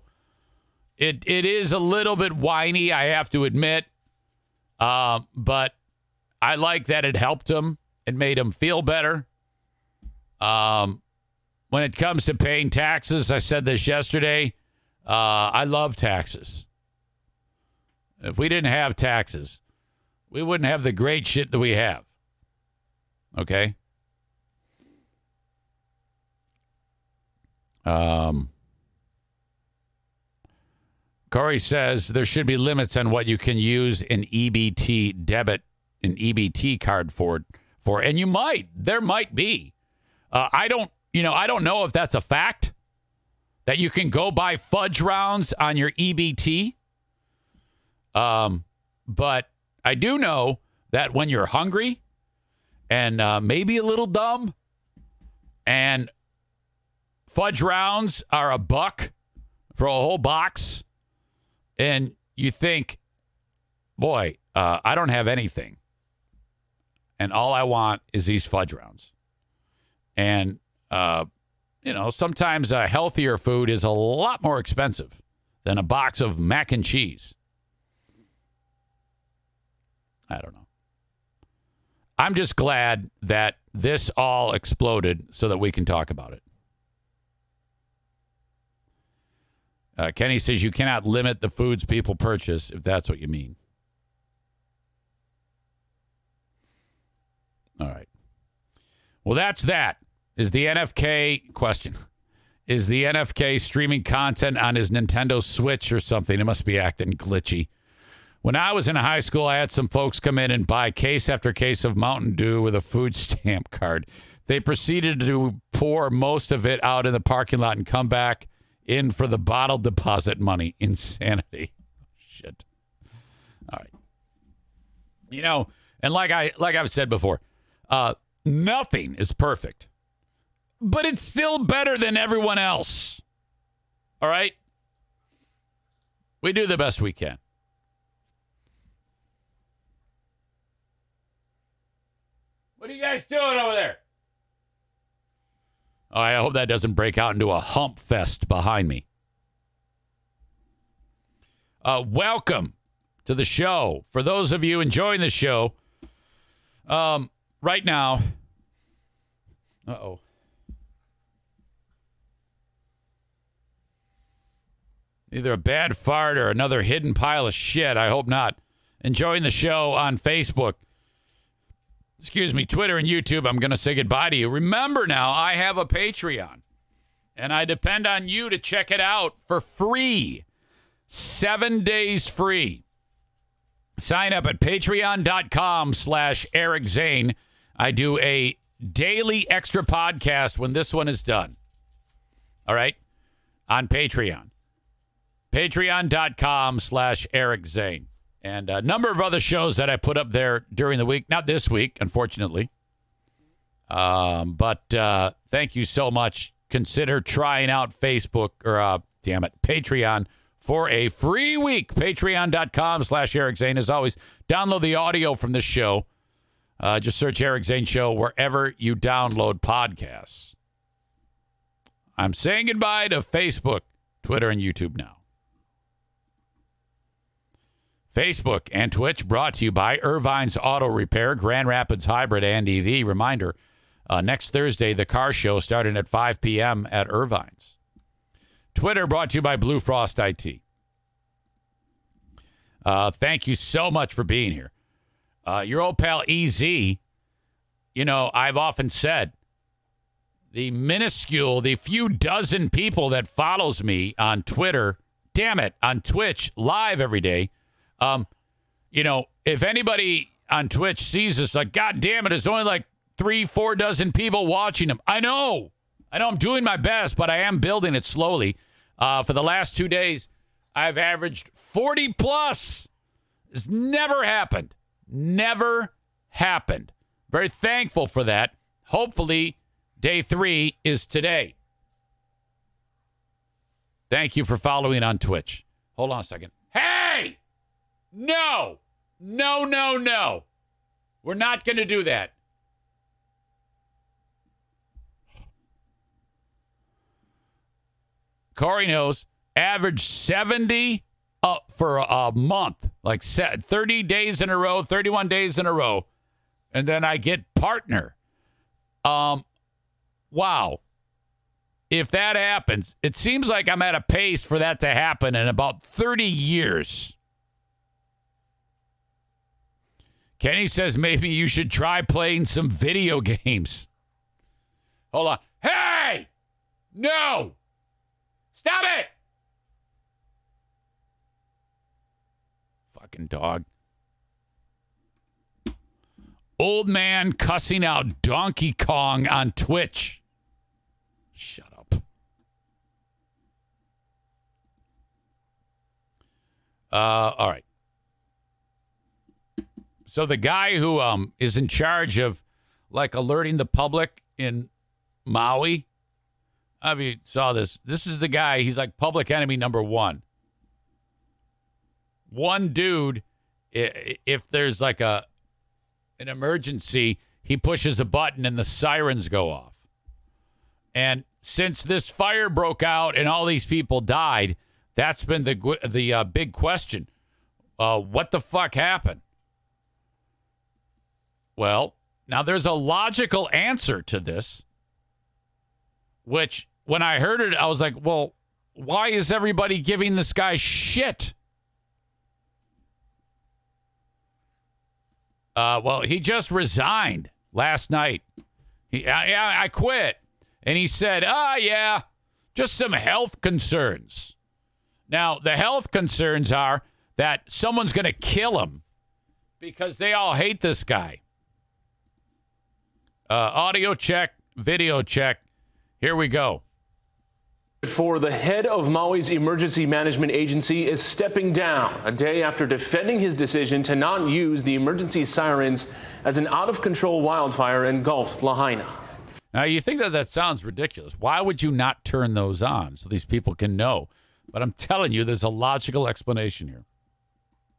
Speaker 1: it it is a little bit whiny, I have to admit. Uh, but I like that it helped him. It made him feel better. Um, when it comes to paying taxes, I said this yesterday. Uh, I love taxes. If we didn't have taxes, we wouldn't have the great shit that we have. Okay. Um, Corey says there should be limits on what you can use an EBT debit, an EBT card for, for, and you might. There might be. Uh, I don't, you know, I don't know if that's a fact that you can go buy fudge rounds on your EBT. Um, but I do know that when you're hungry and uh, maybe a little dumb, and fudge rounds are a buck for a whole box, and you think, boy, uh, I don't have anything, and all I want is these fudge rounds, and uh, you know sometimes a healthier food is a lot more expensive than a box of mac and cheese. I don't know. I'm just glad that this all exploded so that we can talk about it. Uh, Kenny says you cannot limit the foods people purchase if that's what you mean. All right. Well, that's that. Is the NFK question? Is the NFK streaming content on his Nintendo Switch or something? It must be acting glitchy. When I was in high school, I had some folks come in and buy case after case of Mountain Dew with a food stamp card. They proceeded to pour most of it out in the parking lot and come back in for the bottle deposit money. Insanity. Shit. All right. You know, and like I like I've said before, uh, nothing is perfect, but it's still better than everyone else. All right. We do the best we can. What are you guys doing over there? I hope that doesn't break out into a hump fest behind me. Uh, welcome to the show. For those of you enjoying the show, um, right now, uh oh. Either a bad fart or another hidden pile of shit. I hope not. Enjoying the show on Facebook excuse me, Twitter and YouTube, I'm going to say goodbye to you. Remember now, I have a Patreon, and I depend on you to check it out for free. Seven days free. Sign up at patreon.com slash Eric Zane. I do a daily extra podcast when this one is done. All right? On Patreon. Patreon.com slash Eric Zane and a number of other shows that I put up there during the week. Not this week, unfortunately. Um, but uh, thank you so much. Consider trying out Facebook or, uh, damn it, Patreon for a free week. Patreon.com slash Eric Zane. As always, download the audio from this show. Uh, just search Eric Zane Show wherever you download podcasts. I'm saying goodbye to Facebook, Twitter, and YouTube now. Facebook and Twitch brought to you by Irvine's Auto Repair, Grand Rapids Hybrid and EV. Reminder uh, next Thursday, the car show starting at 5 p.m. at Irvine's. Twitter brought to you by Blue Frost IT. Uh, thank you so much for being here. Uh, your old pal EZ, you know, I've often said the minuscule, the few dozen people that follows me on Twitter, damn it, on Twitch live every day Um, you know, if anybody on Twitch sees this, like, God damn it, there's only like three, four dozen people watching them. I know. I know I'm doing my best, but I am building it slowly. Uh, for the last two days, I've averaged 40 plus. It's never happened. Never happened. Very thankful for that. Hopefully, day three is today. Thank you for following on Twitch. Hold on a second. Hey! No! No, no, no. We're not going to do that. Corey knows average 70 up for a, a month, like 30 days in a row, 31 days in a row. And then I get partner. Um, wow. If that happens, it seems like I'm at a pace for that to happen in about 30 years. Kenny says maybe you should try playing some video games. Hold on. Hey! No! Stop it! Fucking dog. Old man cussing out Donkey Kong on Twitch. Shut up. Uh, all right. So the guy who um is in charge of like alerting the public in Maui if you saw this, this is the guy. He's like public enemy number one. One dude, if there's like a an emergency, he pushes a button and the sirens go off. And since this fire broke out and all these people died, that's been the the uh, big question. Uh, what the fuck happened? Well, now there's a logical answer to this, which when I heard it, I was like, well, why is everybody giving this guy shit? Uh, well, he just resigned last night. He, I, I quit. And he said, ah, oh, yeah, just some health concerns. Now, the health concerns are that someone's going to kill him because they all hate this guy. Uh, audio check, video check. Here we go.
Speaker 4: For the head of Maui's emergency management agency is stepping down a day after defending his decision to not use the emergency sirens as an out of control wildfire engulfed Lahaina.
Speaker 1: Now, you think that that sounds ridiculous. Why would you not turn those on so these people can know? But I'm telling you, there's a logical explanation here.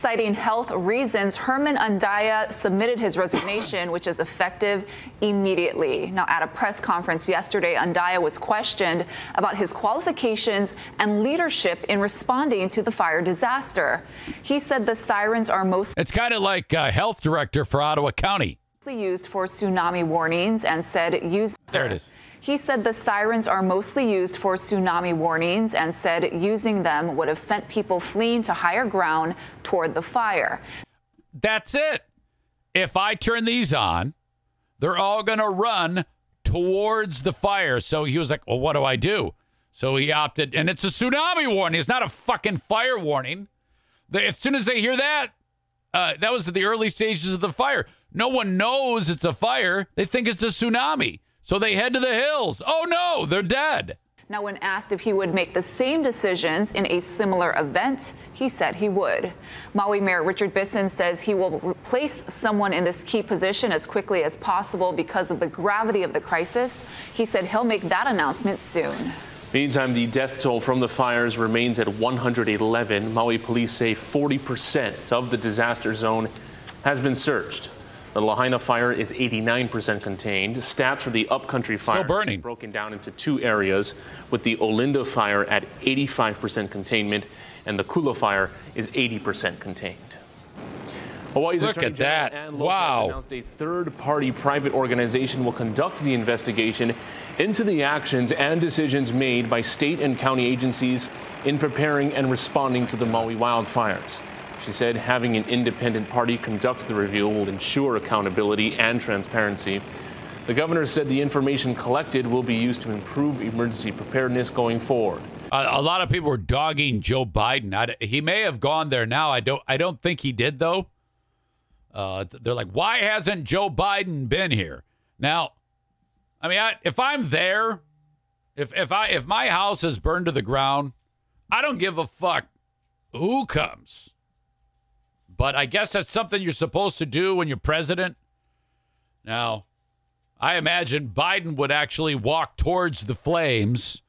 Speaker 5: Citing health reasons, Herman Andaya submitted his resignation, which is effective immediately. Now, at a press conference yesterday, Andaya was questioned about his qualifications and leadership in responding to the fire disaster. He said the sirens are most.
Speaker 1: It's kind of like a health director for Ottawa County.
Speaker 5: Used for tsunami warnings and said use.
Speaker 1: There it is.
Speaker 5: He said the sirens are mostly used for tsunami warnings and said using them would have sent people fleeing to higher ground toward the fire.
Speaker 1: That's it. If I turn these on, they're all going to run towards the fire. So he was like, well, what do I do? So he opted, and it's a tsunami warning. It's not a fucking fire warning. As soon as they hear that, uh, that was at the early stages of the fire. No one knows it's a fire. They think it's a tsunami. So they head to the hills. Oh no, they're dead.
Speaker 5: Now, when asked if he would make the same decisions in a similar event, he said he would. Maui Mayor Richard Bissen says he will replace someone in this key position as quickly as possible because of the gravity of the crisis. He said he'll make that announcement soon.
Speaker 4: Meantime, the death toll from the fires remains at 111. Maui police say 40% of the disaster zone has been searched. The Lahaina fire is 89% contained. Stats for the upcountry fire
Speaker 1: Still burning.
Speaker 4: broken down into two areas, with the Olinda fire at 85% containment and the Kula fire is 80% contained. Hawaii's
Speaker 1: Look
Speaker 4: Attorney
Speaker 1: at that.
Speaker 4: And
Speaker 1: wow.
Speaker 4: announced a third-party private organization will conduct the investigation into the actions and decisions made by state and county agencies in preparing and responding to the Maui wildfires. She said having an independent party conduct the review will ensure accountability and transparency. The governor said the information collected will be used to improve emergency preparedness going forward.
Speaker 1: A, lot of people were dogging Joe Biden. I, he may have gone there now. I don't. I don't think he did though. Uh, they're like, why hasn't Joe Biden been here? Now, I mean, I, if I'm there, if if I if my house is burned to the ground, I don't give a fuck who comes. But I guess that's something you're supposed to do when you're president. Now, I imagine Biden would actually walk towards the flames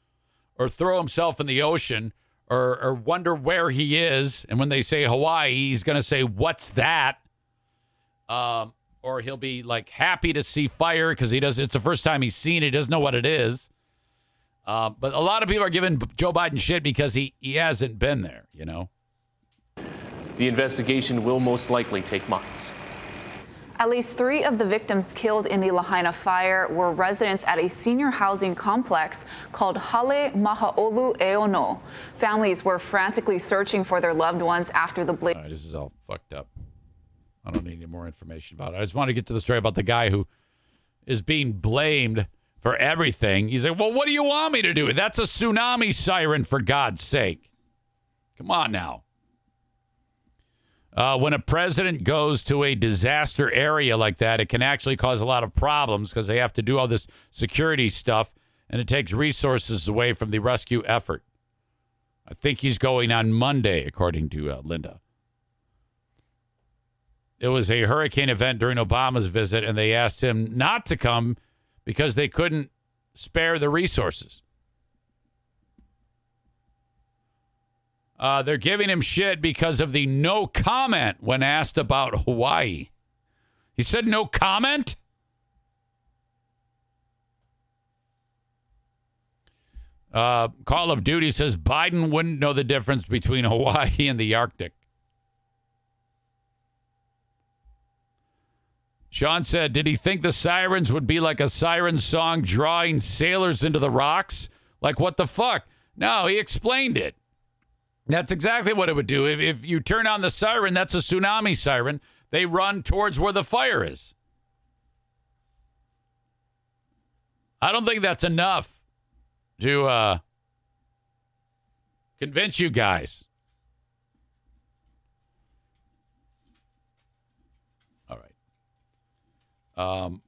Speaker 1: or throw himself in the ocean or, or wonder where he is. And when they say Hawaii, he's going to say, What's that? Um, or he'll be like happy to see fire because he does. It's the first time he's seen it. He doesn't know what it is. Uh, but a lot of people are giving Joe Biden shit because he, he hasn't been there, you know?
Speaker 4: The investigation will most likely take months.
Speaker 5: At least three of the victims killed in the Lahaina fire were residents at a senior housing complex called Hale Mahaolu Eono. Families were frantically searching for their loved ones after the blaze.
Speaker 1: All right, this is all fucked up. I don't need any more information about it. I just want to get to the story about the guy who is being blamed for everything. He's like, well, what do you want me to do? That's a tsunami siren, for God's sake. Come on now. Uh, when a president goes to a disaster area like that, it can actually cause a lot of problems because they have to do all this security stuff and it takes resources away from the rescue effort. I think he's going on Monday, according to uh, Linda. It was a hurricane event during Obama's visit, and they asked him not to come because they couldn't spare the resources. Uh, they're giving him shit because of the no comment when asked about Hawaii. He said no comment? Uh, Call of Duty says Biden wouldn't know the difference between Hawaii and the Arctic. Sean said, Did he think the sirens would be like a siren song drawing sailors into the rocks? Like, what the fuck? No, he explained it. That's exactly what it would do. If, if you turn on the siren, that's a tsunami siren. They run towards where the fire is. I don't think that's enough to uh, convince you guys. All right. Um,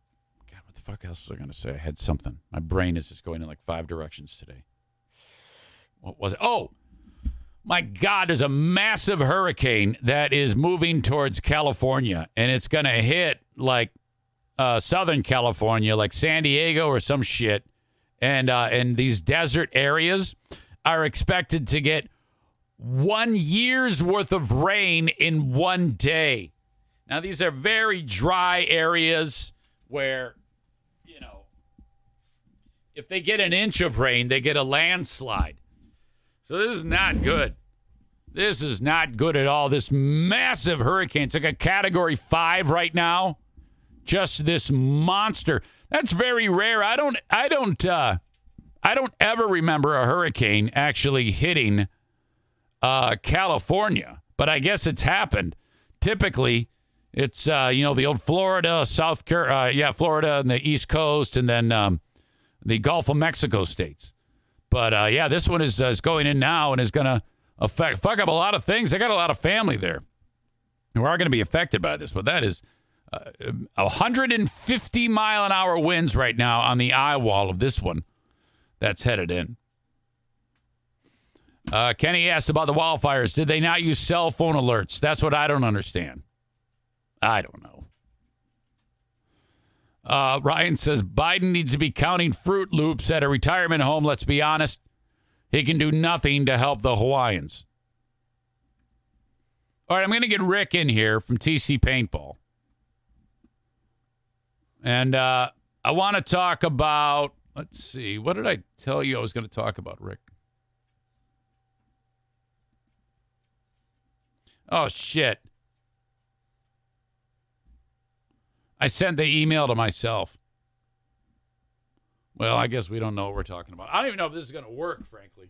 Speaker 1: God, what the fuck else was I going to say? I had something. My brain is just going in like five directions today. What was it? Oh, my God, there's a massive hurricane that is moving towards California, and it's going to hit like uh, Southern California, like San Diego or some shit. And uh, and these desert areas are expected to get one year's worth of rain in one day. Now, these are very dry areas where, you know, if they get an inch of rain, they get a landslide. So this is not good. This is not good at all. This massive hurricane, it's like a category five right now. Just this monster. That's very rare. I don't I don't uh I don't ever remember a hurricane actually hitting uh California, but I guess it's happened. Typically, it's uh, you know, the old Florida, South Car- uh, yeah, Florida and the East Coast and then um, the Gulf of Mexico states. But uh, yeah, this one is, uh, is going in now and is going to affect fuck up a lot of things. They got a lot of family there who are going to be affected by this. But that is uh, 150 mile an hour winds right now on the eye wall of this one that's headed in. Uh, Kenny asked about the wildfires. Did they not use cell phone alerts? That's what I don't understand. I don't know. Uh, Ryan says Biden needs to be counting Froot Loops at a retirement home. Let's be honest. He can do nothing to help the Hawaiians. All right, I'm going to get Rick in here from TC Paintball. And uh, I want to talk about, let's see, what did I tell you I was going to talk about, Rick? Oh, shit. I sent the email to myself. Well, I guess we don't know what we're talking about. I don't even know if this is going to work, frankly.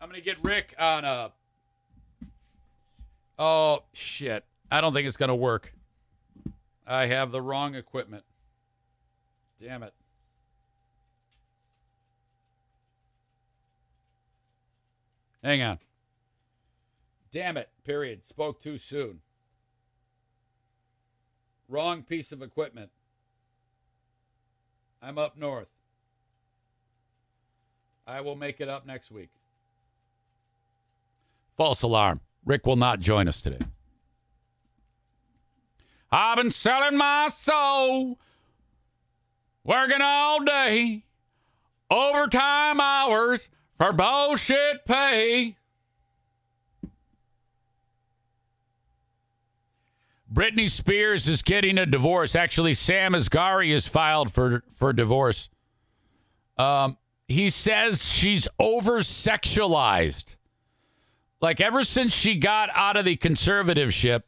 Speaker 1: I'm going to get Rick on a. Oh, shit. I don't think it's going to work. I have the wrong equipment. Damn it. Hang on. Damn it. Period. Spoke too soon. Wrong piece of equipment. I'm up north. I will make it up next week. False alarm. Rick will not join us today. I've been selling my soul, working all day, overtime hours for bullshit pay. Britney Spears is getting a divorce. Actually, Sam Asghari is filed for for divorce. Um, he says she's over sexualized. Like ever since she got out of the conservativeship,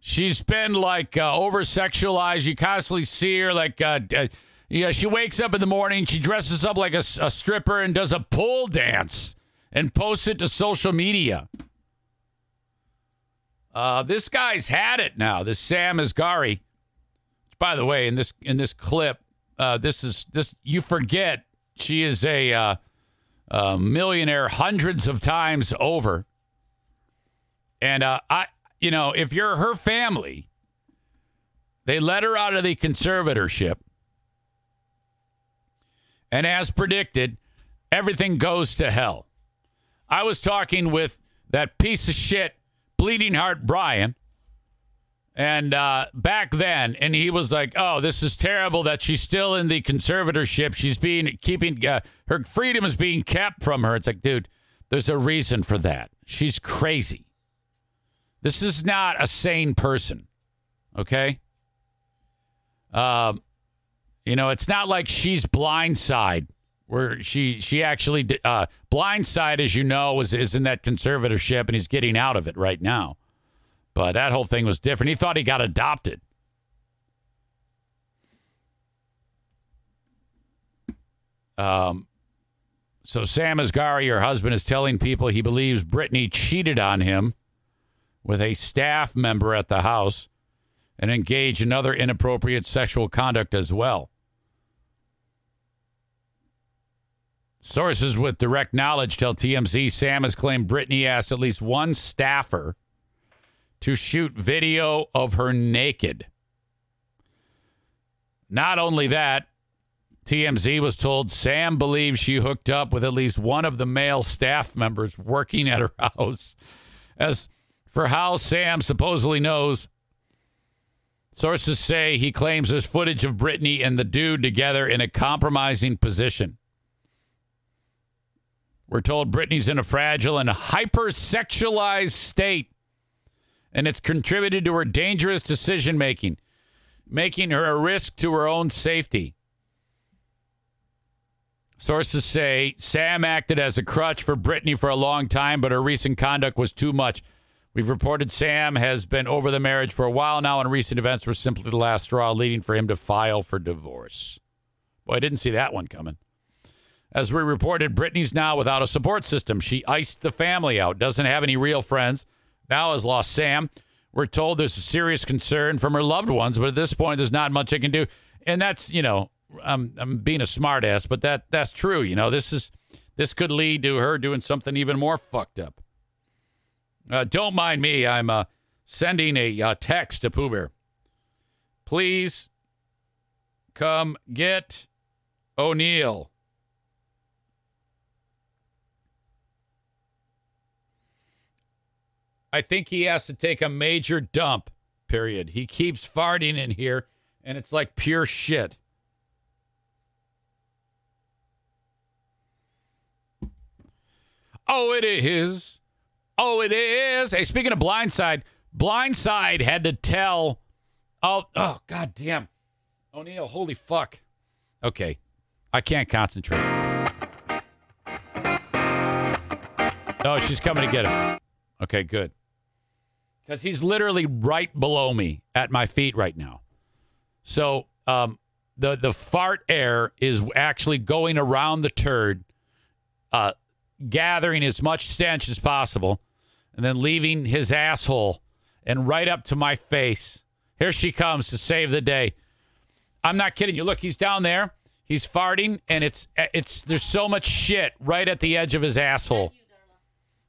Speaker 1: she's been like uh, over sexualized. You constantly see her like, uh, uh, she wakes up in the morning, she dresses up like a, a stripper and does a pole dance and posts it to social media. Uh, this guy's had it now. This Sam Asghari. By the way, in this in this clip, uh, this is this you forget she is a uh, millionaire hundreds of times over. And uh, I, you know, if you're her family, they let her out of the conservatorship. And as predicted, everything goes to hell. I was talking with that piece of shit, Bleeding Heart Brian. And uh, back then, and he was like, "Oh, this is terrible that she's still in the conservatorship. She's being keeping uh, her freedom is being kept from her." It's like, dude, there's a reason for that. She's crazy. This is not a sane person. Okay. Um, you know, it's not like she's blindside, where she she actually uh, blindside, as you know, is is in that conservatorship, and he's getting out of it right now. But that whole thing was different. He thought he got adopted. Um, so Sam Asghari, her husband, is telling people he believes Britney cheated on him with a staff member at the house and engaged in other inappropriate sexual conduct as well. Sources with direct knowledge tell TMZ Sam has claimed Britney asked at least one staffer to shoot video of her naked. Not only that, TMZ was told Sam believes she hooked up with at least one of the male staff members working at her house. As for how Sam supposedly knows, sources say he claims there's footage of Britney and the dude together in a compromising position. We're told Britney's in a fragile and hypersexualized state and it's contributed to her dangerous decision making, making her a risk to her own safety. Sources say Sam acted as a crutch for Britney for a long time, but her recent conduct was too much. We've reported Sam has been over the marriage for a while now, and recent events were simply the last straw, leading for him to file for divorce. Boy, I didn't see that one coming. As we reported, Britney's now without a support system. She iced the family out, doesn't have any real friends now has lost Sam. We're told there's a serious concern from her loved ones, but at this point, there's not much I can do. And that's, you know, I'm, I'm being a smartass, but that that's true. You know, this is this could lead to her doing something even more fucked up. Uh, don't mind me. I'm uh, sending a uh, text to Pooh Bear. Please come get O'Neill. I think he has to take a major dump, period. He keeps farting in here, and it's like pure shit. Oh, it is. Oh, it is. Hey, speaking of Blindside, Blindside had to tell. Oh, oh, god damn. O'Neill, holy fuck. Okay, I can't concentrate. Oh, she's coming to get him. Okay, good because he's literally right below me at my feet right now. So um, the the fart air is actually going around the turd, uh, gathering as much stench as possible, and then leaving his asshole and right up to my face. Here she comes to save the day. I'm not kidding you. Look, he's down there. He's farting, and it's it's there's so much shit right at the edge of his asshole.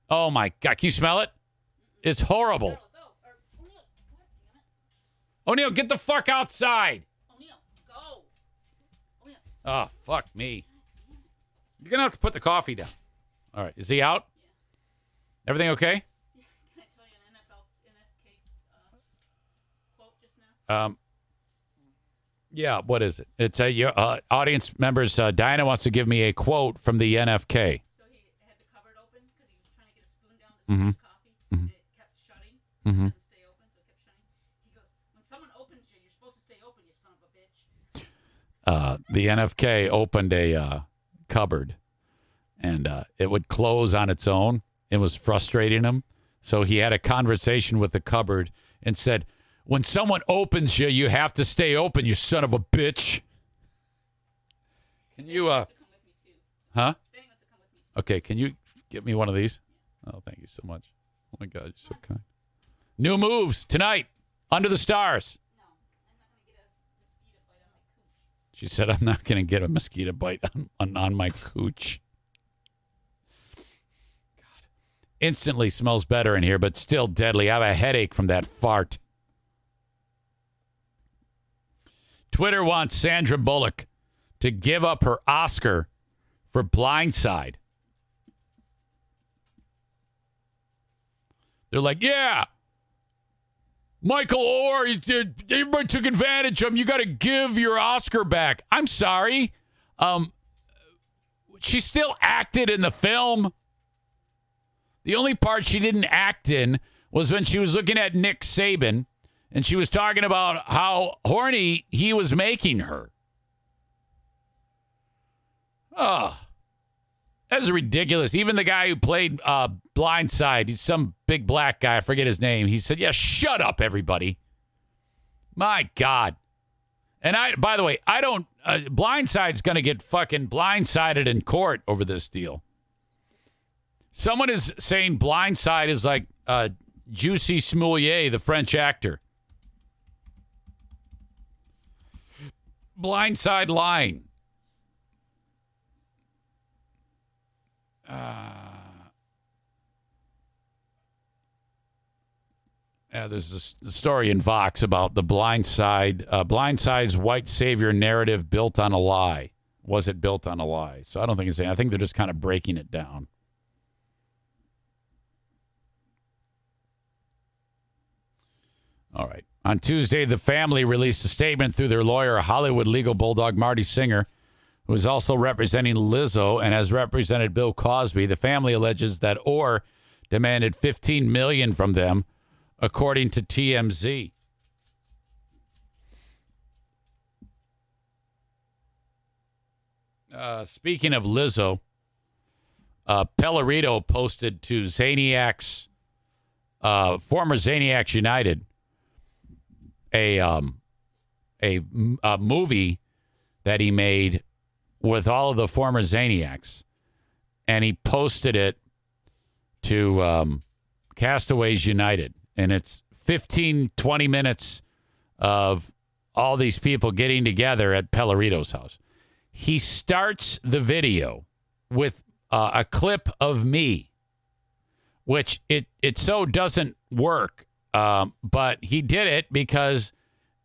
Speaker 1: Oh my god, can you smell it? It's horrible.
Speaker 2: Go, go. Or O'Neill. God damn it.
Speaker 1: O'Neal, get the fuck outside.
Speaker 2: O'Neill, go. O'Neill.
Speaker 1: Oh, fuck me. You're gonna have to put the coffee down. All right, is he out? Yeah. Everything okay?
Speaker 2: Can I tell you an NFL NFK uh, quote just now?
Speaker 1: Um, yeah, what is it? It's a your uh, audience members. Uh, Diana wants to give me a quote from the NFK.
Speaker 2: So he had the cupboard open because he was trying to get a spoon down to mm his coffee. And it kept shutting.
Speaker 1: Mhm.
Speaker 2: It doesn't stay open, so it kept shutting. He goes, when someone opens you, you're supposed to stay open, you son of a bitch.
Speaker 1: Uh, the NFK opened a uh, cupboard, and uh, it would close on its own. It was frustrating him, so he had a conversation with the cupboard and said, "When someone opens you, you have to stay open. You son of a bitch." Can you? Uh, huh? Okay, can you get me one of these? Oh, thank you so much. Oh my God, you're so kind. New moves tonight under the stars.
Speaker 2: No, I'm not going to get a mosquito bite on my cooch.
Speaker 1: She said, "I'm not going to get a mosquito bite on, on, on my cooch." God, instantly smells better in here, but still deadly. I have a headache from that fart. Twitter wants Sandra Bullock to give up her Oscar for Blindside. They're like, yeah, Michael Oher, everybody took advantage of him. You got to give your Oscar back. I'm sorry. Um, she still acted in the film. The only part she didn't act in was when she was looking at Nick Saban and she was talking about how horny he was making her. Oh, that's ridiculous. Even the guy who played uh, Blindside, he's some big black guy. I forget his name. He said, "Yeah, shut up, everybody." My God. And I, by the way, I don't. Uh, Blindside's going to get fucking blindsided in court over this deal. Someone is saying Blindside is like uh, Juicy Smoulier, the French actor. Blindside line. Yeah, there's a story in Vox about the Blind Side, uh, Blind Side's white savior narrative built on a lie. Was it built on a lie? So I don't think it's. I think they're just kind of breaking it down. All right. On Tuesday, the family released a statement through their lawyer, Hollywood legal bulldog Marty Singer, who is also representing Lizzo and has represented Bill Cosby. The family alleges that Oher demanded 15 million from them, according to TMZ. Uh, speaking of Lizzo, uh, Pellerito posted to Zaniacs, uh, former Zaniacs United, a um, a, a movie that he made with all of the former Zaniacs, and he posted it to um, Castaways United, and it's 15, 20 minutes of all these people getting together at Pellerito's house. He starts the video with uh, a clip of me, which it it so doesn't work, um, but he did it because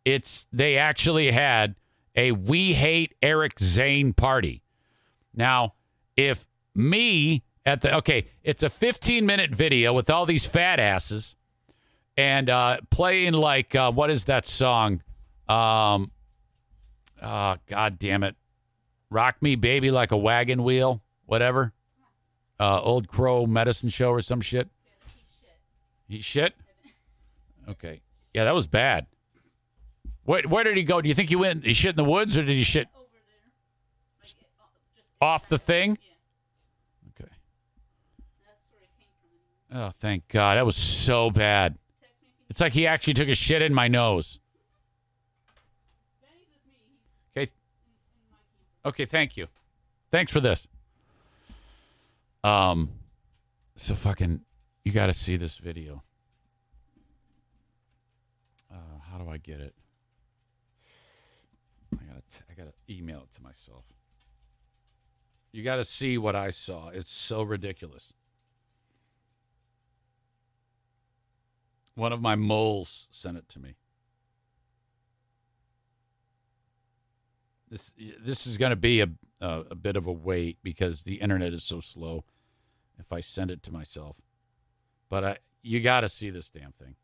Speaker 1: it's they actually had a "We Hate Eric Zane" party. Now, if me at the okay, it's a 15 minute video with all these fat asses and uh, playing like uh, what is that song? Um, uh, God damn it, "Rock Me Baby Like a Wagon Wheel," whatever. Uh, Old Crow Medicine Show or some shit. He shit. Okay, yeah, that was bad. Where, where did he go? Do you think he went? He shit in the woods, or did he shit
Speaker 2: Over there. Like, it, just
Speaker 1: off the thing? Okay.
Speaker 2: That's where it came from. Anyway.
Speaker 1: Oh, thank God. That was so bad. It's like he actually took a shit in my nose. Okay. Okay, thank you. Thanks for this. Um so fucking you got to see this video. Uh how do I get it? I got to I got to email it to myself. You got to see what I saw. It's so ridiculous. One of my moles sent it to me. This this is going to be a, a a bit of a wait because the internet is so slow. If I send it to myself, but I you got to see this damn thing.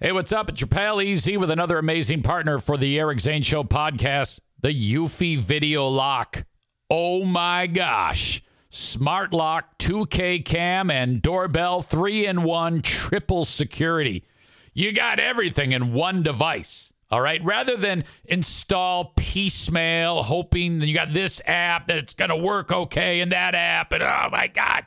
Speaker 1: Hey, what's up? It's your pal Easy with another amazing partner for the Eric Zane Show podcast, the Eufy Video Lock. Oh my gosh. Smart lock, 2K cam, and doorbell, three in one, triple security. You got everything in one device. All right. Rather than install piecemeal, hoping that you got this app that it's going to work okay and that app, and oh my God.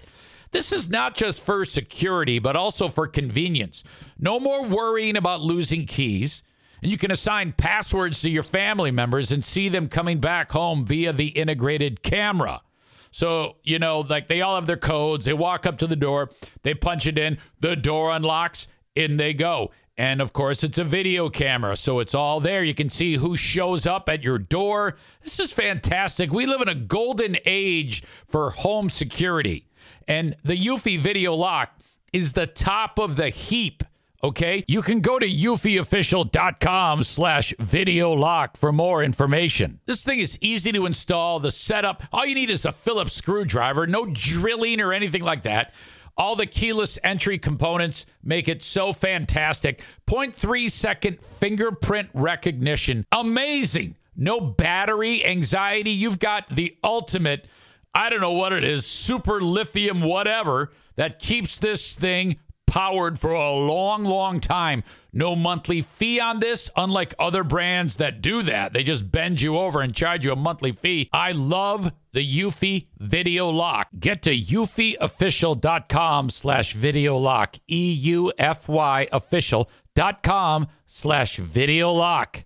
Speaker 1: This is not just for security, but also for convenience. No more worrying about losing keys. And you can assign passwords to your family members and see them coming back home via the integrated camera. So, you know, like they all have their codes. They walk up to the door, they punch it in, the door unlocks, in they go. And of course, it's a video camera, so it's all there. You can see who shows up at your door. This is fantastic. We live in a golden age for home security. And the Eufy Video Lock is the top of the heap. Okay, you can go to eufyofficial.com slash video lock for more information. This thing is easy to install. The setup, all you need is a Phillips screwdriver, no drilling or anything like that. All the keyless entry components make it so fantastic. 0.3 second fingerprint recognition. Amazing. No battery anxiety. You've got the ultimate, I don't know what it is, super lithium, whatever, that keeps this thing powered for a long, long time. No monthly fee on this, unlike other brands that do that. They just bend you over and charge you a monthly fee. I love the Eufy Video Lock. Get to eufyofficial.com slash video lock. E-U-F-Y official.com slash video lock.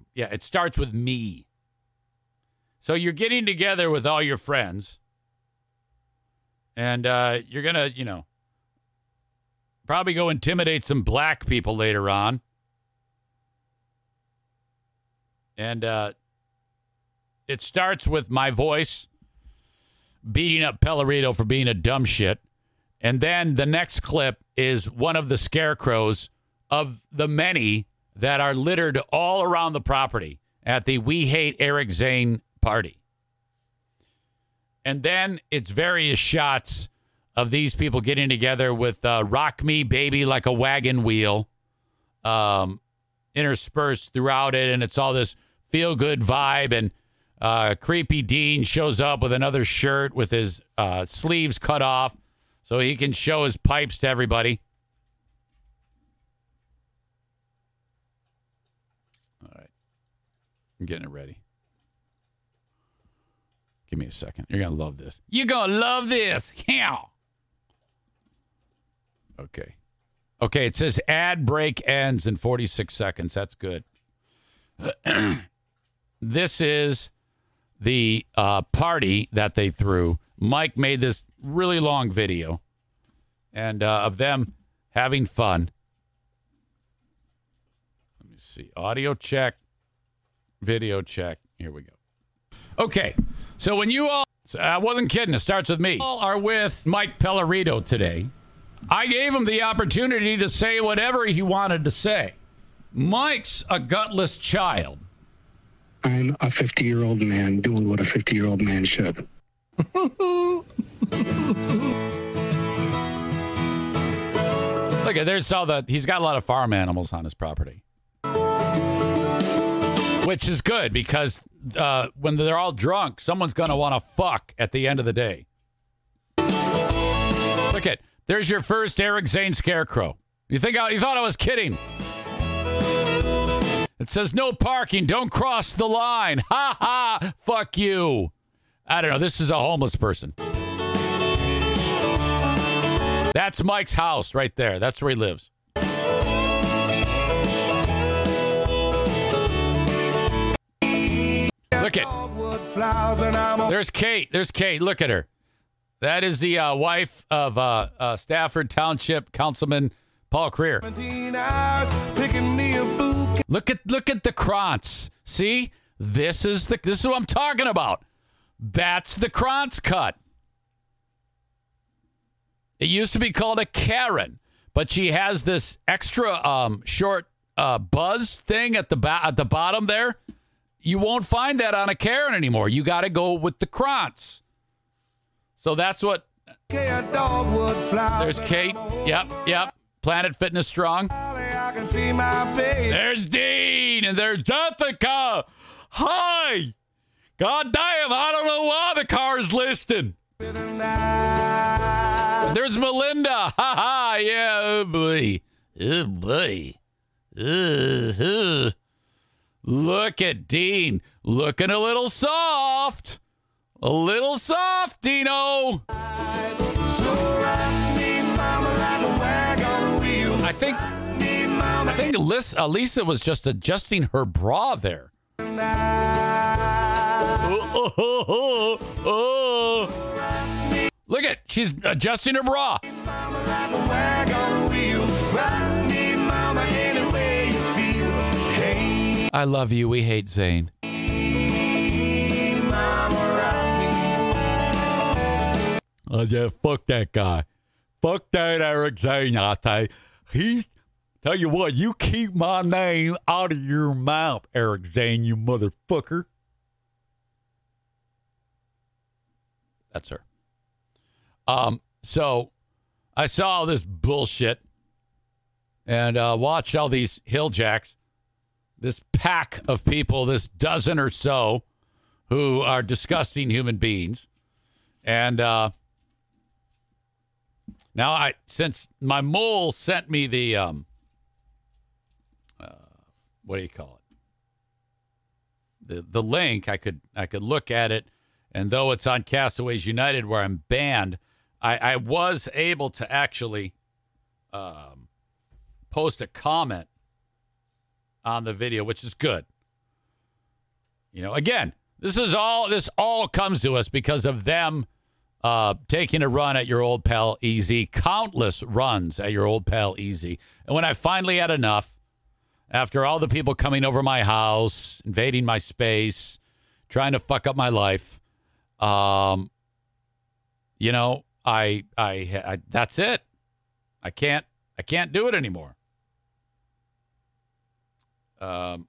Speaker 1: yeah, it starts with me. So you're getting together with all your friends, and uh, you're gonna, you know, probably go intimidate some black people later on. And uh, it starts with my voice beating up Pellerito for being a dumb shit. And then the next clip is one of the scarecrows of the many that are littered all around the property at the We Hate Eric Zane party. And then it's various shots of these people getting together with uh, Rock Me Baby Like a Wagon Wheel um, interspersed throughout it. And it's all this feel good vibe. And uh, Creepy Dean shows up with another shirt with his uh, sleeves cut off so he can show his pipes to everybody. All right. I'm getting it ready. Give me a second. You're going to love this. You're going to love this. Yeah. Okay. Okay, it says ad break ends in 46 seconds. That's good. this is the uh, party that they threw. Mike made this really long video and uh, of them having fun. Let me see. Audio check, video check. Here we go. Okay. So when you all, I wasn't kidding, it starts with me, all are with Mike Pellerito today. I gave him the opportunity to say whatever he wanted to say. Mike's a gutless child.
Speaker 6: I'm a 50 year old man doing what a 50 year old man should.
Speaker 1: Look at there's all the he's got a lot of farm animals on his property, which is good because uh, when they're all drunk, someone's gonna want to fuck at the end of the day. Look at there's your first Eric Zane scarecrow. You think I, you thought I was kidding? It says no parking. Don't cross the line. Ha ha. Fuck you. I don't know. This is a homeless person. That's Mike's house right there. That's where he lives. Look at. There's Kate. There's Kate. Look at her. That is the uh, wife of uh, uh, Stafford Township Councilman Paul Creer. Look at look at the Krantz. See, this is the this is what I'm talking about. That's the Krantz cut. It used to be called a Karen, but she has this extra um, short uh, buzz thing at the ba- at the bottom there. You won't find that on a Karen anymore. You got to go with the Krantz. So that's what. There's Kate. Yep, yep. Planet Fitness Strong. There's Dean, and there's Jessica. Hi. God damn, I don't know why the car's listing. There's Melinda. Ha ha. Yeah. Oh boy. Oh boy. Uh, uh. Look at Dean. Looking a little soft. A little soft, Dino. I think I think Alyssa, Alisa was just adjusting her bra there. Oh, oh, oh. Look at she's adjusting her bra. I love you. We hate Zane. I just fuck that guy. Fuck that Eric Zane, I say. He's tell you what, you keep my name out of your mouth, Eric Zane, you motherfucker. That's her. Um, so I saw all this bullshit and uh, watched all these hilljacks, this pack of people, this dozen or so, who are disgusting human beings. And uh, now I, since my mole sent me the, um, uh, what do you call it? The the link, I could I could look at it, and though it's on Castaways United where I'm banned, I, I was able to actually um, post a comment on the video, which is good. You know, again, this is all this all comes to us because of them uh, taking a run at your old pal Easy, countless runs at your old pal Easy. And when I finally had enough, after all the people coming over my house, invading my space, trying to fuck up my life, um, you know, I, I, I, that's it. I can't, I can't do it anymore. Um,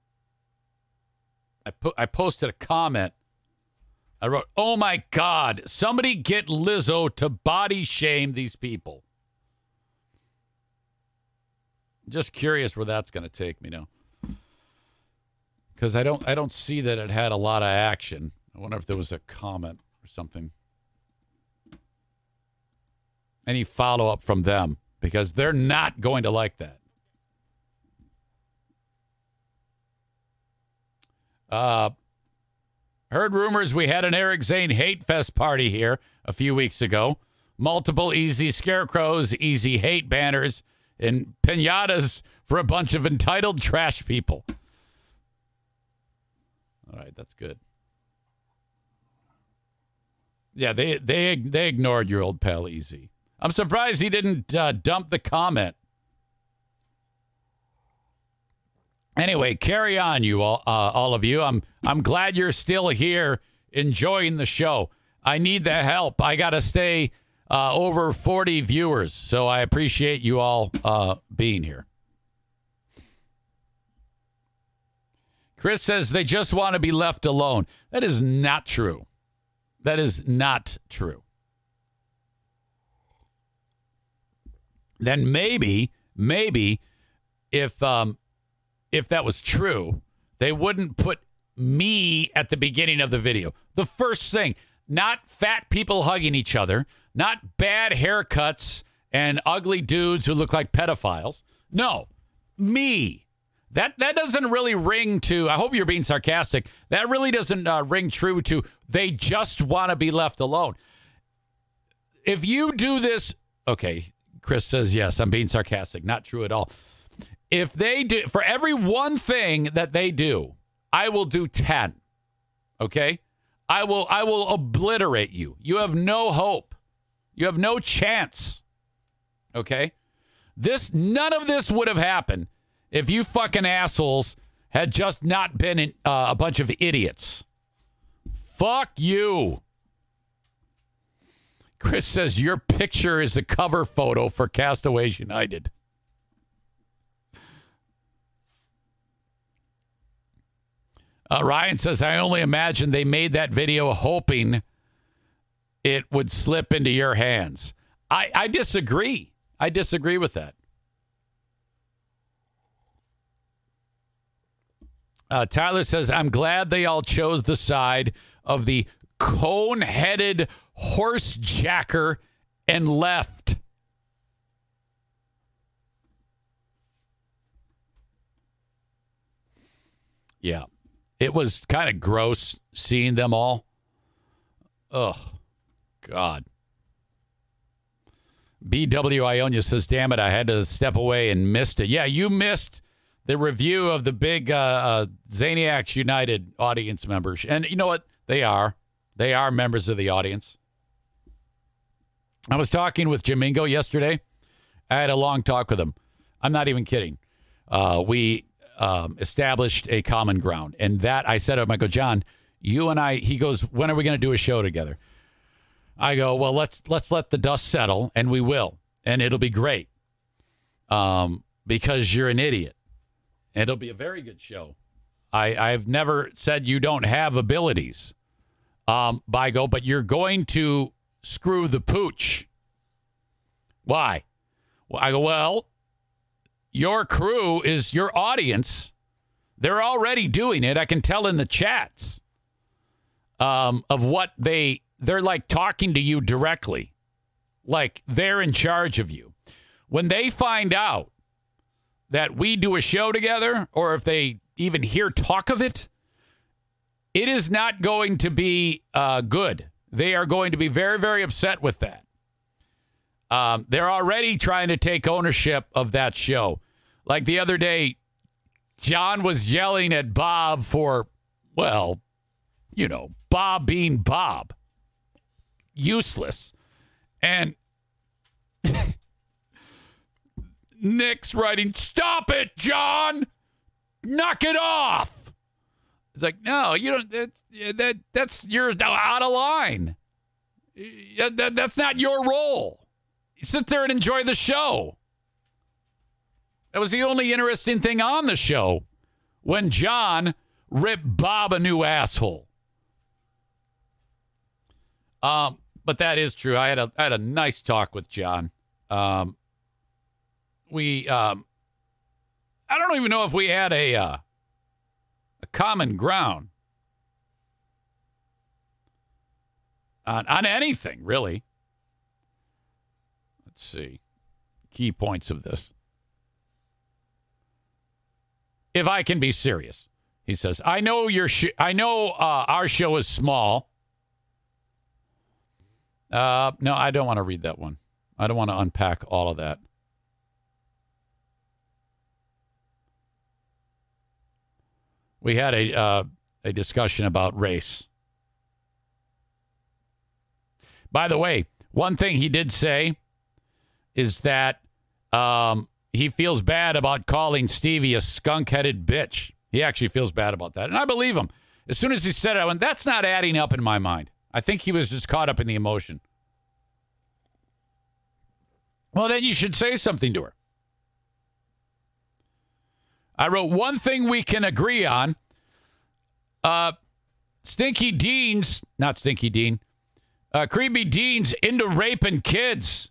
Speaker 1: I put, I posted a comment. I wrote, "Oh my God! Somebody get Lizzo to body shame these people." Just curious where that's going to take me now, because I don't, I don't see that it had a lot of action. I wonder if there was a comment or something. Any follow up from them because they're not going to like that. Uh, heard rumors we had an Eric Zane hate fest party here a few weeks ago. Multiple easy scarecrows, easy hate banners, and pinatas for a bunch of entitled trash people. All right, that's good. Yeah, they they they ignored your old pal Easy. I'm surprised he didn't uh, dump the comment. Anyway, carry on, you all, uh, all of you. I'm I'm glad you're still here, enjoying the show. I need the help. I got to stay uh, over 40 viewers, so I appreciate you all uh, being here. Chris says they just want to be left alone. That is not true. That is not true. Then maybe, maybe, if um, if that was true, they wouldn't put me at the beginning of the video. The first thing, not fat people hugging each other, not bad haircuts and ugly dudes who look like pedophiles. No, me. That that doesn't really ring to. I hope you're being sarcastic. That really doesn't uh, ring true to. They just want to be left alone. If you do this, okay. Chris says yes. I'm being sarcastic. Not true at all. If they do for every one thing that they do, I will do ten. Okay, I will. I will obliterate you. You have no hope. You have no chance. Okay, this none of this would have happened if you fucking assholes had just not been in, uh, a bunch of idiots. Fuck you. Chris says your picture is a cover photo for Castaways United. Uh, Ryan says, I only imagine they made that video hoping it would slip into your hands. I, I disagree. I disagree with that. Uh, Tyler says, I'm glad they all chose the side of the cone headed horse jacker and left. Yeah. It was kind of gross seeing them all. Oh, God. BW Ionia says, damn it, I had to step away and missed it. Yeah, you missed the review of the big uh, uh, Zaniacs United audience members. And you know what? They are. They are members of the audience. I was talking with Jamingo yesterday. I had a long talk with him. I'm not even kidding. Uh, we um, established a common ground. And that I said to him, I go, John, you and I, he goes, when are we going to do a show together? I go, well, let's let's let the dust settle, and we will, and it'll be great. Um, because you're an idiot. It'll be a very good show. I I've never said you don't have abilities, um, by go, but you're going to screw the pooch. Why? Well, I go, well, your crew is your audience. They're already doing it. I can tell in the chats um, of what they they're like talking to you directly, like they're in charge of you. When they find out that we do a show together, or if they even hear talk of it, it is not going to be uh, good. They are going to be very, very upset with that. Um, they're already trying to take ownership of that show. Like the other day, John was yelling at Bob for, well, you know, Bob being Bob. Useless. And Nick's writing, Stop it, John! Knock it off! It's like, no, you don't. That, that that's you're out of line. Yeah, That, that's not your role. Sit there and enjoy the show. That was the only interesting thing on the show when John ripped Bob a new asshole. Um, but that is true. I had a I had a nice talk with John. Um, we um, I don't even know if we had a uh, a common ground on on anything really. Let's see key points of this. If I can be serious, he says, I know your sh- I know uh, our show is small. Uh, no, I don't want to read that one. I don't want to unpack all of that. We had a uh, a discussion about race. By the way, one thing he did say is that um, he feels bad about calling Stevie a skunk-headed bitch. He actually feels bad about that, and I believe him. As soon as he said it, I went, "That's not adding up in my mind." I think he was just caught up in the emotion. Well, then you should say something to her. I wrote one thing we can agree on. Uh, Stinky Dean's, not Stinky Dean, uh, Creepy Dean's into raping kids.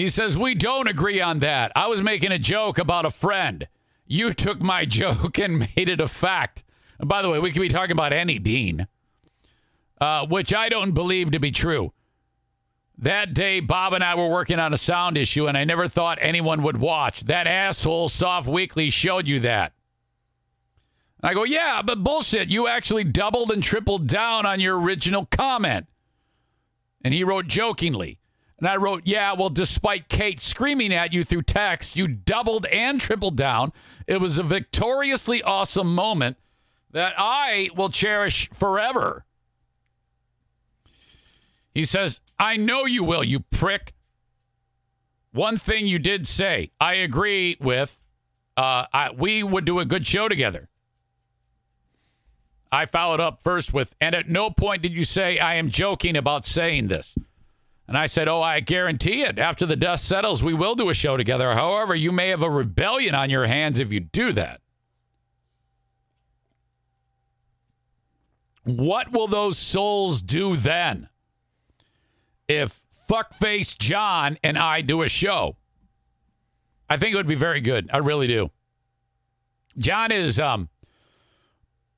Speaker 1: He says, We don't agree on that. I was making a joke about a friend. You took my joke and made it a fact. And by the way, we could be talking about any Dean, uh, which I don't believe to be true. That day, Bob and I were working on a sound issue, and I never thought anyone would watch. That asshole Soft Weekly showed you that. And I go, yeah, but bullshit. You actually doubled and tripled down on your original comment. And he wrote jokingly. And I wrote, yeah, well, despite Kate screaming at you through text, you doubled and tripled down. It was a victoriously awesome moment that I will cherish forever. He says, I know you will, you prick. One thing you did say, I agree with. Uh, I, we would do a good show together. I followed up first with, and at no point did you say, I am joking about saying this. And I said, Oh, I guarantee it. After the dust settles, we will do a show together. However, you may have a rebellion on your hands if you do that. What will those souls do then? If fuckface John and I do a show, I think it would be very good. I really do. John is um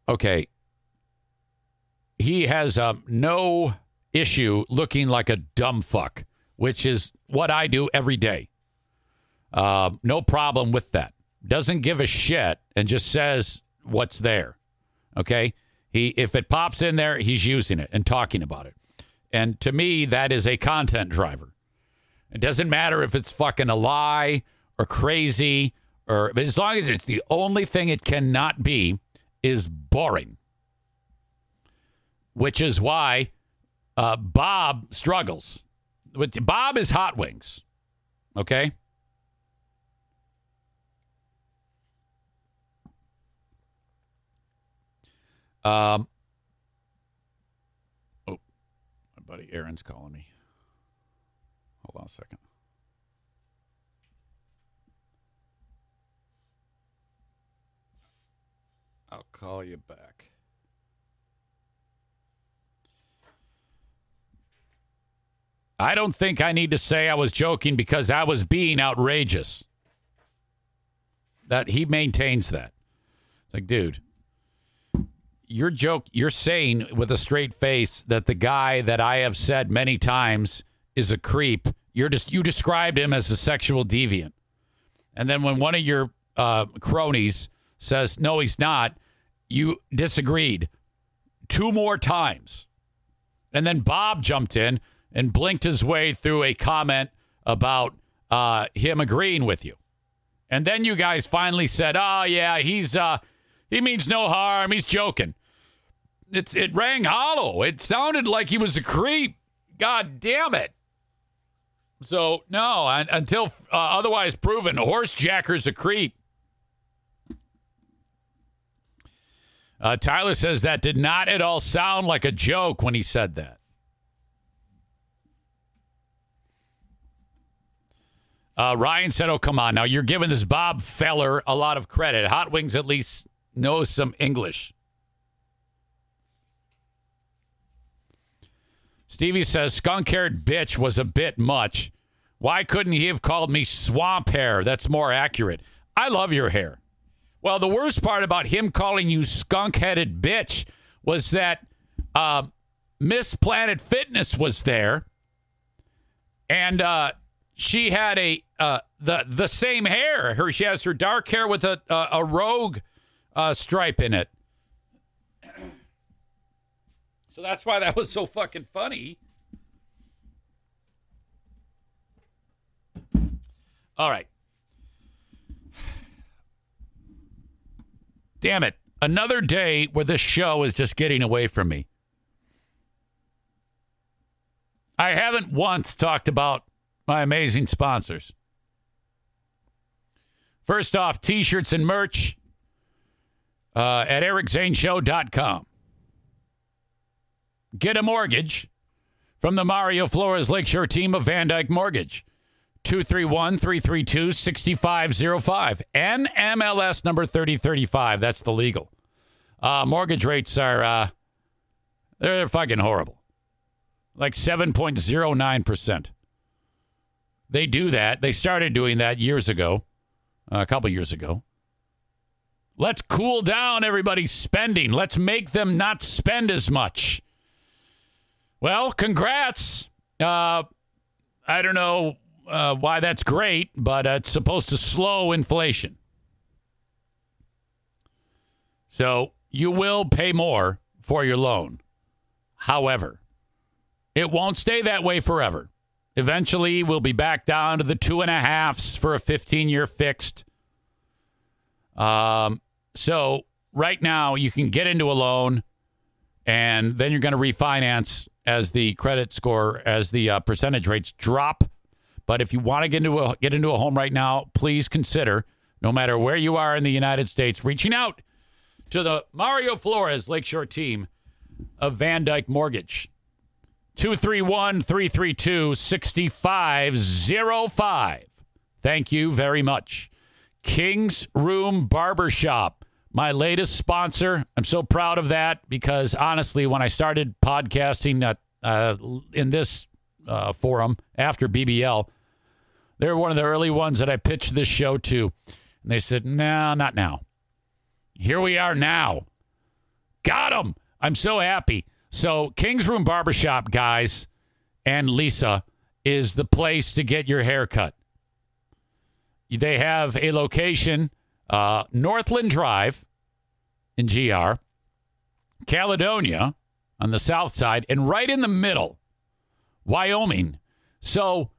Speaker 1: okay. He has um no issue looking like a dumb fuck, which is what I do every day. Uh, no problem with that. Doesn't give a shit and just says what's there. Okay. He if it pops in there, he's using it and talking about it. And to me, that is a content driver. It doesn't matter if it's fucking a lie or crazy or as long as it's the only thing it cannot be is boring. Which is why uh, Bob struggles. With Bob is hot wings. Okay? Um Oh, my buddy Aaron's calling me. Hold on a second. I'll call you back. I don't think I need to say I was joking because I was being outrageous. That he maintains that. It's like, dude, your joke, you're saying with a straight face that the guy that I have said many times is a creep. You're just you described him as a sexual deviant, and then when one of your uh, cronies says no, he's not, you disagreed two more times, and then Bob jumped in and blinked his way through a comment about uh, him agreeing with you, and then you guys finally said, "Oh yeah, he's uh, he means no harm. He's joking." It's it rang hollow. It sounded like he was a creep. God damn it. So no, un- until uh, otherwise proven, horse jacker's a creep. Uh, Tyler says that did not at all sound like a joke when he said that. Uh, Ryan said, "Oh come on, now you're giving this Bob Feller a lot of credit. Hot Wings at least knows some English." Stevie says, skunk haired bitch was a bit much. Why couldn't he have called me swamp hair? That's more accurate. I love your hair. Well, the worst part about him calling you skunk headed bitch was that uh, Miss Planet Fitness was there, and uh, she had a uh, the the same hair. Her she has her dark hair with a a, a rogue uh, stripe in it. So that's why that was so fucking funny. All right. Damn it. Another day where this show is just getting away from me. I haven't once talked about my amazing sponsors. First off, t shirts and merch uh, at ericzaneshow.com. Get a mortgage from the Mario Flores Lakeshore team of Van Dyke Mortgage. 231 332 6505. NMLS number 3035. That's the legal. Uh, mortgage rates are, uh, they're fucking horrible. Like 7.09%. They do that. They started doing that years ago, uh, a couple years ago. Let's cool down everybody's spending. Let's make them not spend as much. Well, congrats. Uh, I don't know uh, why that's great, but uh, it's supposed to slow inflation. So you will pay more for your loan. However, it won't stay that way forever. Eventually, we'll be back down to the two and a halfs for a 15 year fixed. Um, so right now, you can get into a loan and then you're going to refinance as the credit score, as the uh, percentage rates drop. But if you want to get into a, get into a home right now, please consider, no matter where you are in the United States, reaching out to the Mario Flores Lakeshore team of Van Dyke Mortgage. 231 332 6505. Thank you very much. King's Room Barbershop, my latest sponsor. I'm so proud of that because honestly, when I started podcasting uh, uh, in this uh, forum after BBL, they were one of the early ones that I pitched this show to. And they said, no, not now. Here we are now. Got them. I'm so happy. So, King's Room Barbershop, guys, and Lisa is the place to get your haircut. They have a location, uh, Northland Drive in GR, Caledonia on the south side, and right in the middle, Wyoming. So,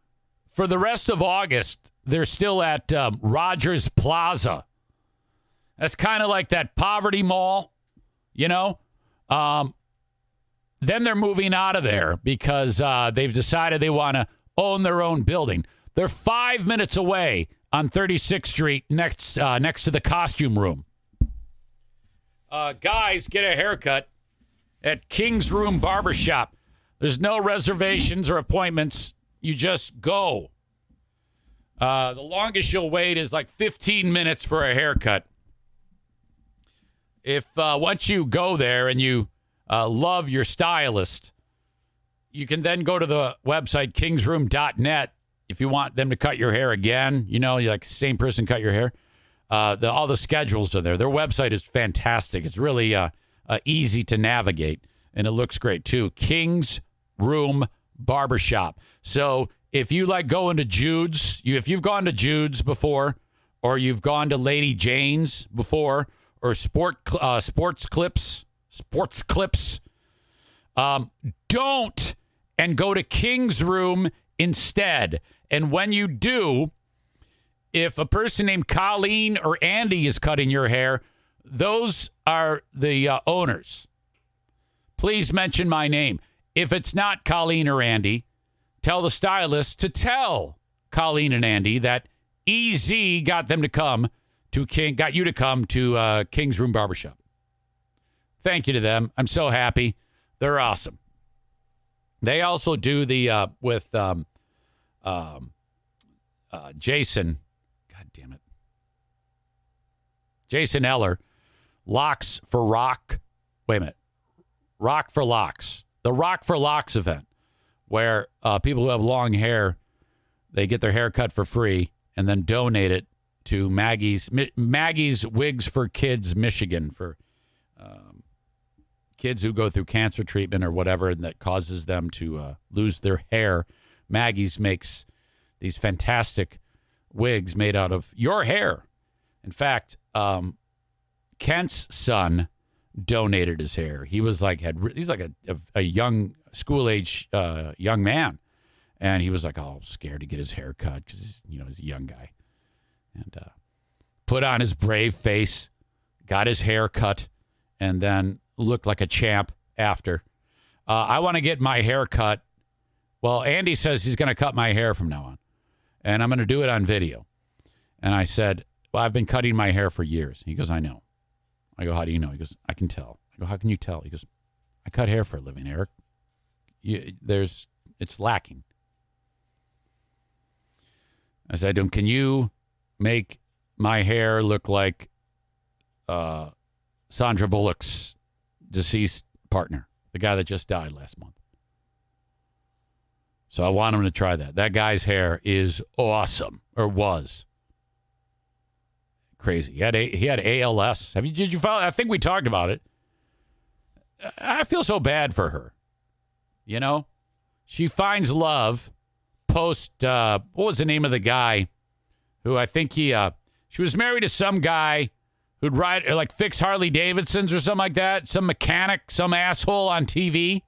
Speaker 1: for the rest of August, they're still at um, Rogers Plaza. That's kind of like that poverty mall, you know? Um, then they're moving out of there because uh, they've decided they want to own their own building. They're five minutes away on 36th Street, next uh, next to the costume room. Uh, guys, get a haircut at King's Room Barbershop. There's no reservations or appointments. You just go. Uh, the longest you'll wait is like 15 minutes for a haircut. If uh, once you go there and you uh, love your stylist, you can then go to the website kingsroom.net if you want them to cut your hair again. You know, you're like same person cut your hair. Uh, the, all the schedules are there. Their website is fantastic. It's really uh, uh, easy to navigate, and it looks great too. King's Room Barbershop. So if you like going to Jude's, you if you've gone to Jude's before, or you've gone to Lady Jane's before, or Sport uh, Sports Clips, Sports Clips, um, don't and go to King's Room instead. And when you do, if a person named Colleen or Andy is cutting your hair, those are the uh, owners. Please mention my name. If it's not Colleen or Andy, tell the stylist to tell Colleen and Andy that EZ got them to come to King, got you to come to uh, King's Room Barbershop. Thank you to them. I'm so happy. They're awesome. They also do the uh, with um, um, uh, Jason. God damn it, Jason Eller. Locks for Rock. Wait a minute. Rock for Locks. The Rock for Locks event, where uh, people who have long hair, they get their hair cut for free and then donate it to Maggie's Maggie's Wigs for Kids Michigan for kids who go through cancer treatment or whatever and that causes them to uh, lose their hair. Maggie's makes these fantastic wigs made out of your hair. In fact, um, Kent's son donated his hair. He was like had he's like a a, a young school age uh, young man, and he was like all scared to get his hair cut because you know he's a young guy, and uh, put on his brave face, got his hair cut, and then looked like a champ after. Uh, I want to get my hair cut. Well, Andy says he's going to cut my hair from now on, and I'm going to do it on video. And I said, Well, I've been cutting my hair for years. He goes, I know. I go, How do you know? He goes, I can tell. I go, How can you tell? He goes, I cut hair for a living, Eric. You, there's, it's lacking. I said, "Um, Can you make my hair look like uh, Sandra Bullock's deceased partner, the guy that just died last month? So I want him to try that. That guy's hair is awesome, or was crazy. He had a, he had ALS. Have you did you follow? I think we talked about it. I feel so bad for her. You know, she finds love post. Uh, what was the name of the guy who I think he? Uh, she was married to some guy who'd ride like fix Harley Davidsons or something like that. Some mechanic, some asshole on TV.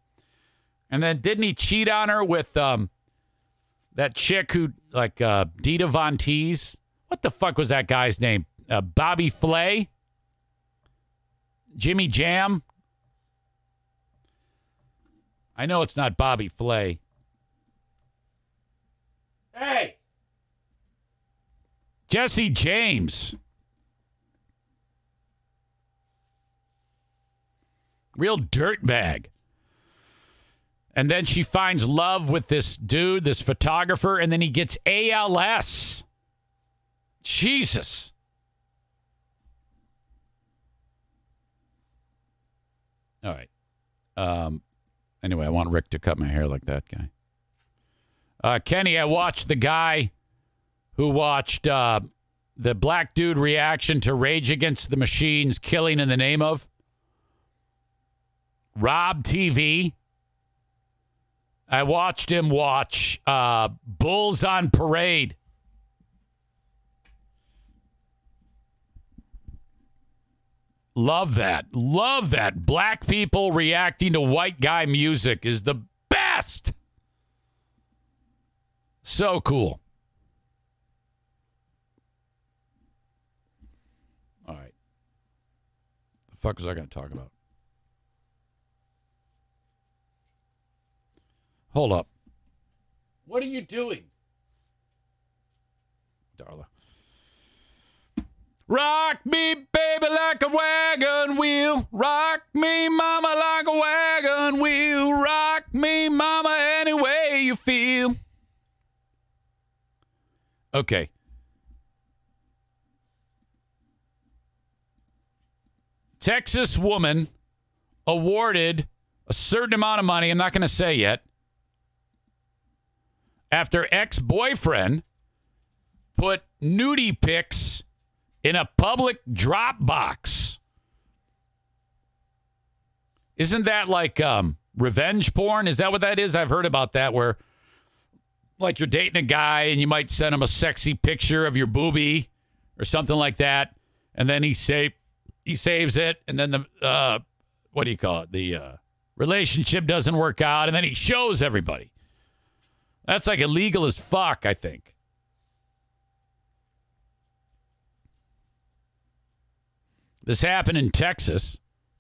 Speaker 1: And then didn't he cheat on her with um, that chick who like uh, Dita Von Teese? What the fuck was that guy's name? Uh, Bobby Flay, Jimmy Jam. I know it's not Bobby Flay. Hey, Jesse James. Real dirtbag. And then she finds love with this dude, this photographer, and then he gets ALS. Jesus. All right. Um, anyway, I want Rick to cut my hair like that guy. Uh, Kenny, I watched the guy who watched uh, the black dude reaction to Rage Against the Machines killing in the name of Rob TV. I watched him watch uh, Bulls on Parade. Love that. Love that. Black people reacting to white guy music is the best. So cool. All right. The fuck was I going to talk about? Hold up. What are you doing? Darla. Rock me, baby, like a wagon wheel. Rock me, mama, like a wagon wheel. Rock me, mama, any way you feel. Okay. Texas woman awarded a certain amount of money, I'm not going to say yet, after ex boyfriend put nudie pics in a public Dropbox. Isn't that like um, revenge porn? Is that what that is? I've heard about that where like you're dating a guy and you might send him a sexy picture of your boobie or something like that, and then he save he saves it, and then the uh, what do you call it? The uh, relationship doesn't work out, and then he shows everybody. That's like illegal as fuck, I think. This happened in Texas.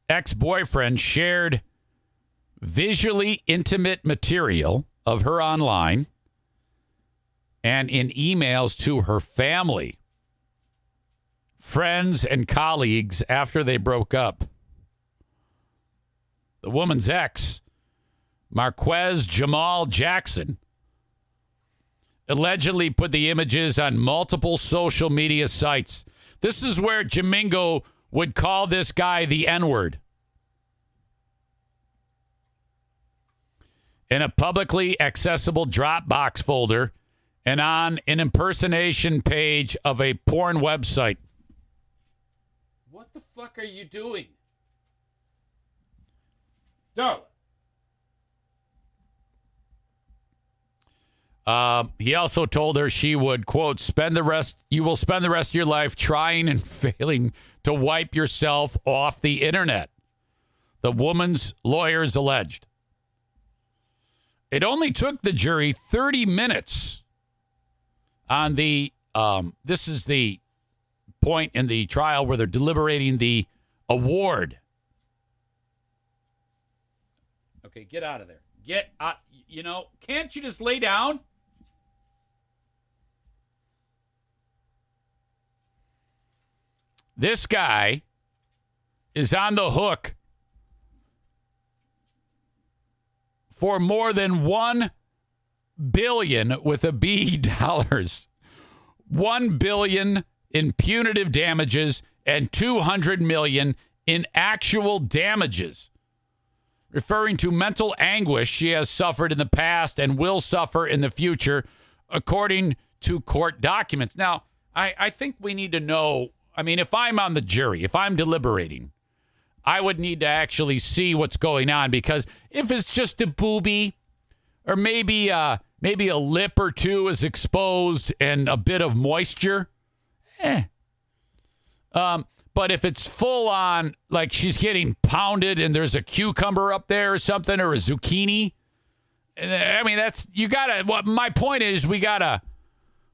Speaker 1: Ex boyfriend shared visually intimate material of her online and in emails to her family, friends, and colleagues after they broke up. The woman's ex, Marquez Jamal Jackson, allegedly put the images on multiple social media sites. This is where Jamingo would call this guy the N word. In a publicly accessible Dropbox folder and on an impersonation page of a porn website. What the fuck are you doing? Darla. Um, he also told her she would quote spend the rest you will spend the rest of your life trying and failing to wipe yourself off the internet. The woman's lawyers alleged. It only took the jury 30 minutes on the um, this is the point in the trial where they're deliberating the award. Okay, get out of there. Get out. You know, can't you just lay down? This guy is on the hook for more than 1 billion with a B dollars. 1 billion in punitive damages and 200 million in actual damages. Referring to mental anguish she has suffered in the past and will suffer in the future, according to court documents. Now, I, I think we need to know I mean, if I'm on the jury, if I'm deliberating, I would need to actually see what's going on because if it's just a booby or maybe uh, maybe a lip or two is exposed and a bit of moisture, eh. Um, but if it's full on, like she's getting pounded and there's a cucumber up there or something or a zucchini, I mean that's you gotta. What my point is, we gotta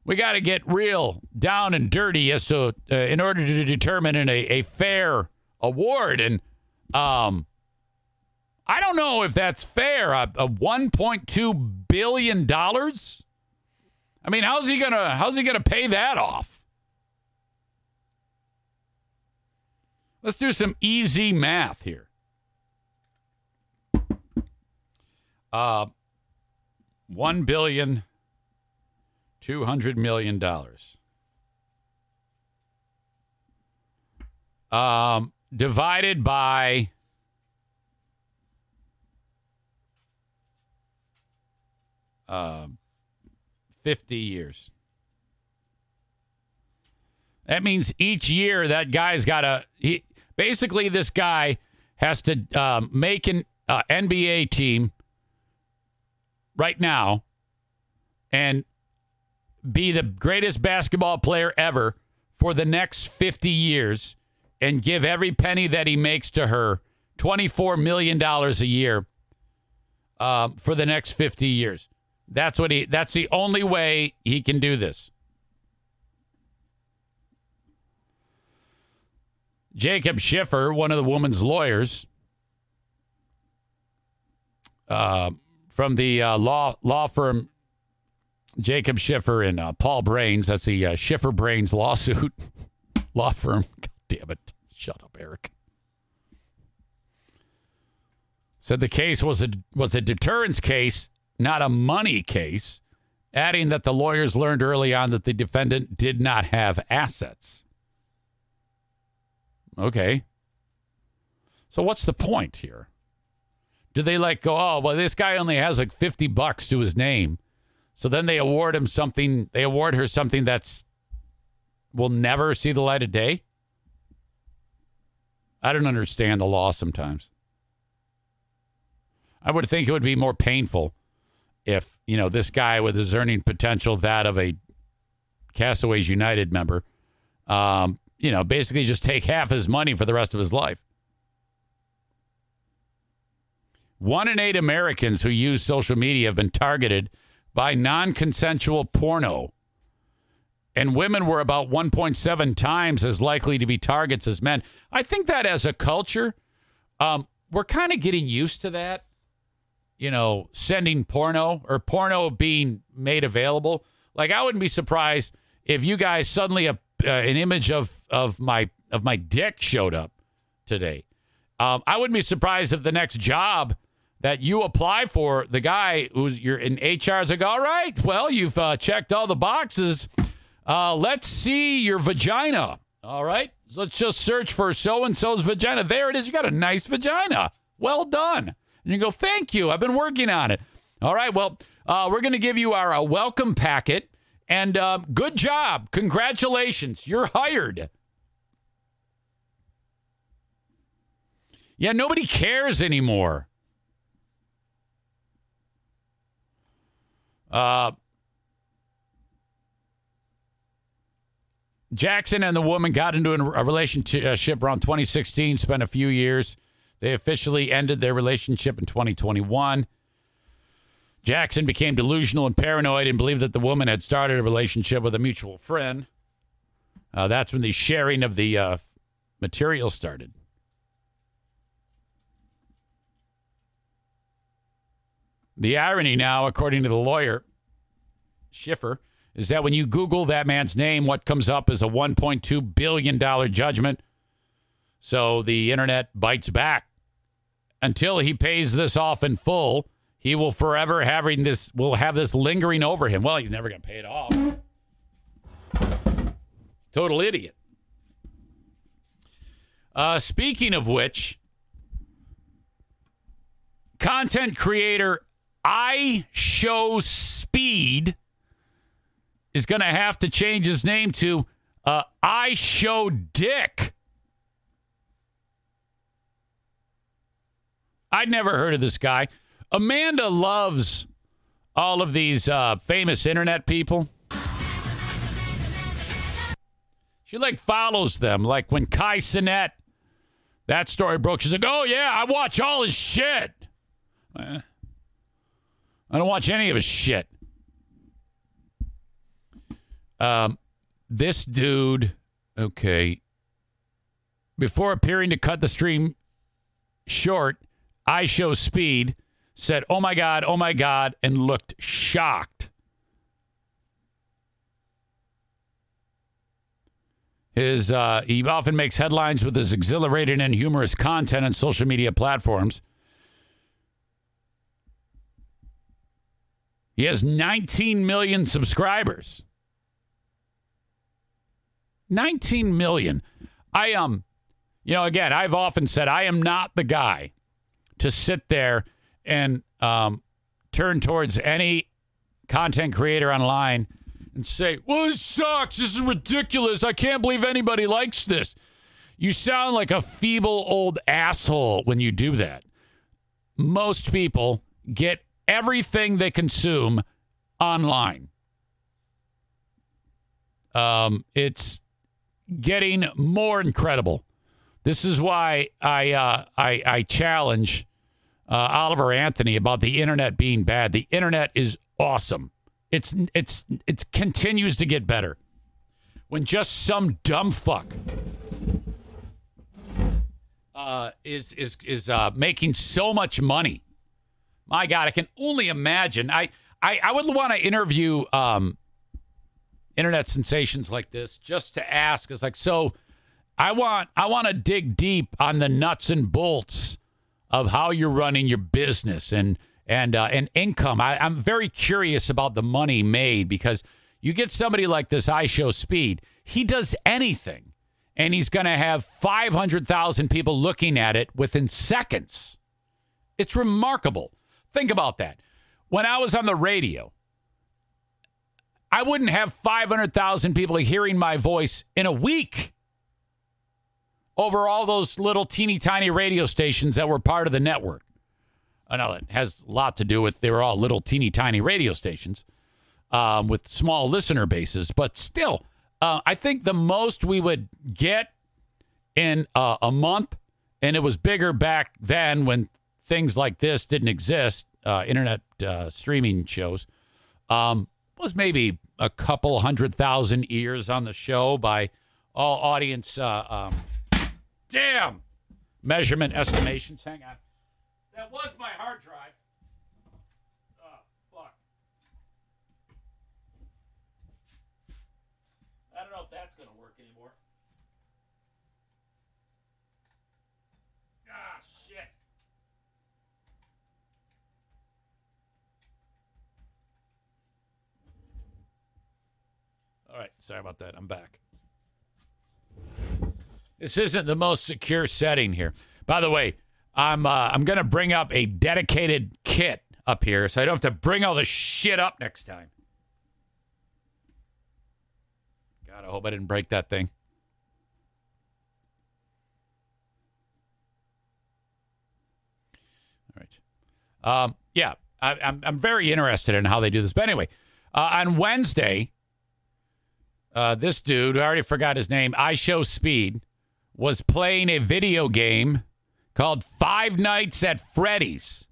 Speaker 1: we gotta get real down and dirty as to uh, in order to determine a, a fair award and um. I don't know if that's fair. A, a 1.2 billion dollars. I mean, how's he gonna how's he gonna pay that off? Let's do some easy math here. Uh, one billion two hundred million dollars. Um, divided by um, 50 years. That means each year that guy's got to. He basically this guy has to um, make an uh, NBA team right now and be the greatest basketball player ever for the next 50 years and give every penny that he makes to her $24 million a year um, for the next 50 years. That's what he that's the only way he can do this. Jacob Schiffer, one of the woman's lawyers uh, from the uh, law law firm Jacob Schiffer and uh, Paul Brains. That's the uh, Schiffer Brains lawsuit law firm. God damn it! Shut up, Eric. Said the case was a was a deterrence case, not a money case. Adding that the lawyers learned early on that the defendant did not have assets. Okay. So what's the point here? Do they like go, oh, well, this guy only has like 50 bucks to his name. So then they award him something, they award her something that's will never see the light of day? I don't understand the law sometimes. I would think it would be more painful if, you know, this guy with his earning potential, that of a Castaways United member, um, you know, basically just take half his money for the rest of his life. One in eight Americans who use social media have been targeted by non consensual porno. And women were about 1.7 times as likely to be targets as men. I think that as a culture, um, we're kind of getting used to that. You know, sending porno or porno being made available. Like, I wouldn't be surprised if you guys suddenly uh, an image of of my of my dick showed up today. Um, I wouldn't be surprised if the next job that you apply for, the guy who's you're in HR is like, all right, well, you've uh, checked all the boxes. Uh, let's see your vagina. All right, so let's just search for so and so's vagina. There it is. You got a nice vagina. Well done. And you go, thank you. I've been working on it. All right, well, uh, we're going to give you our uh, welcome packet. And um, good job. Congratulations. You're hired. Yeah, nobody cares anymore. Uh, Jackson and the woman got into a relationship around 2016, spent a few years. They officially ended their relationship in 2021. Jackson became delusional and paranoid and believed that the woman had started a relationship with a mutual friend. Uh, that's when the sharing of the uh, material started. The irony now, according to the lawyer, Schiffer, is that when you Google that man's name, what comes up is a $1.2 billion judgment. So the internet bites back. Until he pays this off in full, he will forever having this will have this lingering over him. Well, he's never going to pay it off. Total idiot. Uh, speaking of which, content creator I Show Speed is going to have to change his name to uh, I Show Dick. I'd never heard of this guy. Amanda loves all of these uh, famous internet people. She like follows them. Like when Kai Cenat, that story broke, she's like, "Oh yeah, I watch all his shit." Eh. I don't watch any of his shit. Um, this dude, okay. Before appearing to cut the stream short, I show speed said, "Oh my god, oh my god," and looked shocked. His uh, he often makes headlines with his exhilarating and humorous content on social media platforms. He has 19 million subscribers. 19 million. I um you know again, I've often said I am not the guy to sit there and um, turn towards any content creator online and say, "Well, this sucks. This is ridiculous. I can't believe anybody likes this." You sound like a feeble old asshole when you do that. Most people get everything they consume online. Um, it's getting more incredible. This is why I uh, I, I challenge uh, Oliver Anthony about the internet being bad. The internet is awesome. It's it's it continues to get better. When just some dumb fuck uh, is is is uh, making so much money. My God, I can only imagine. I I, I would want to interview um, internet sensations like this just to ask. Is like so. I want I want to dig deep on the nuts and bolts of how you're running your business and and uh, and income. I, I'm very curious about the money made because you get somebody like this I show speed. He does anything, and he's going to have 500,000 people looking at it within seconds. It's remarkable. Think about that. When I was on the radio, I wouldn't have 500,000 people hearing my voice in a week over all those little teeny tiny radio stations that were part of the network. I know it has a lot to do with they were all little teeny tiny radio stations um, with small listener bases, but still, uh, I think the most we would get in uh, a month, and it was bigger back then when things like this didn't exist, uh, internet uh, streaming shows, um, was maybe a couple hundred thousand ears on the show by all audience uh, um, damn measurement estimations. Hang on. That was my hard drive. Oh, fuck. I don't know if that's going to work anymore. Ah, shit. All right. Sorry about that. I'm back. This isn't the most secure setting here. By the way, I'm uh, I'm gonna bring up a dedicated kit up here, so I don't have to bring all the shit up next time. God, I hope I didn't break that thing. All right. Um, yeah, I, I'm I'm very interested in how they do this. But anyway, uh, on Wednesday, uh, this dude, I already forgot his name. I show speed was playing a video game called Five Nights at Freddy's.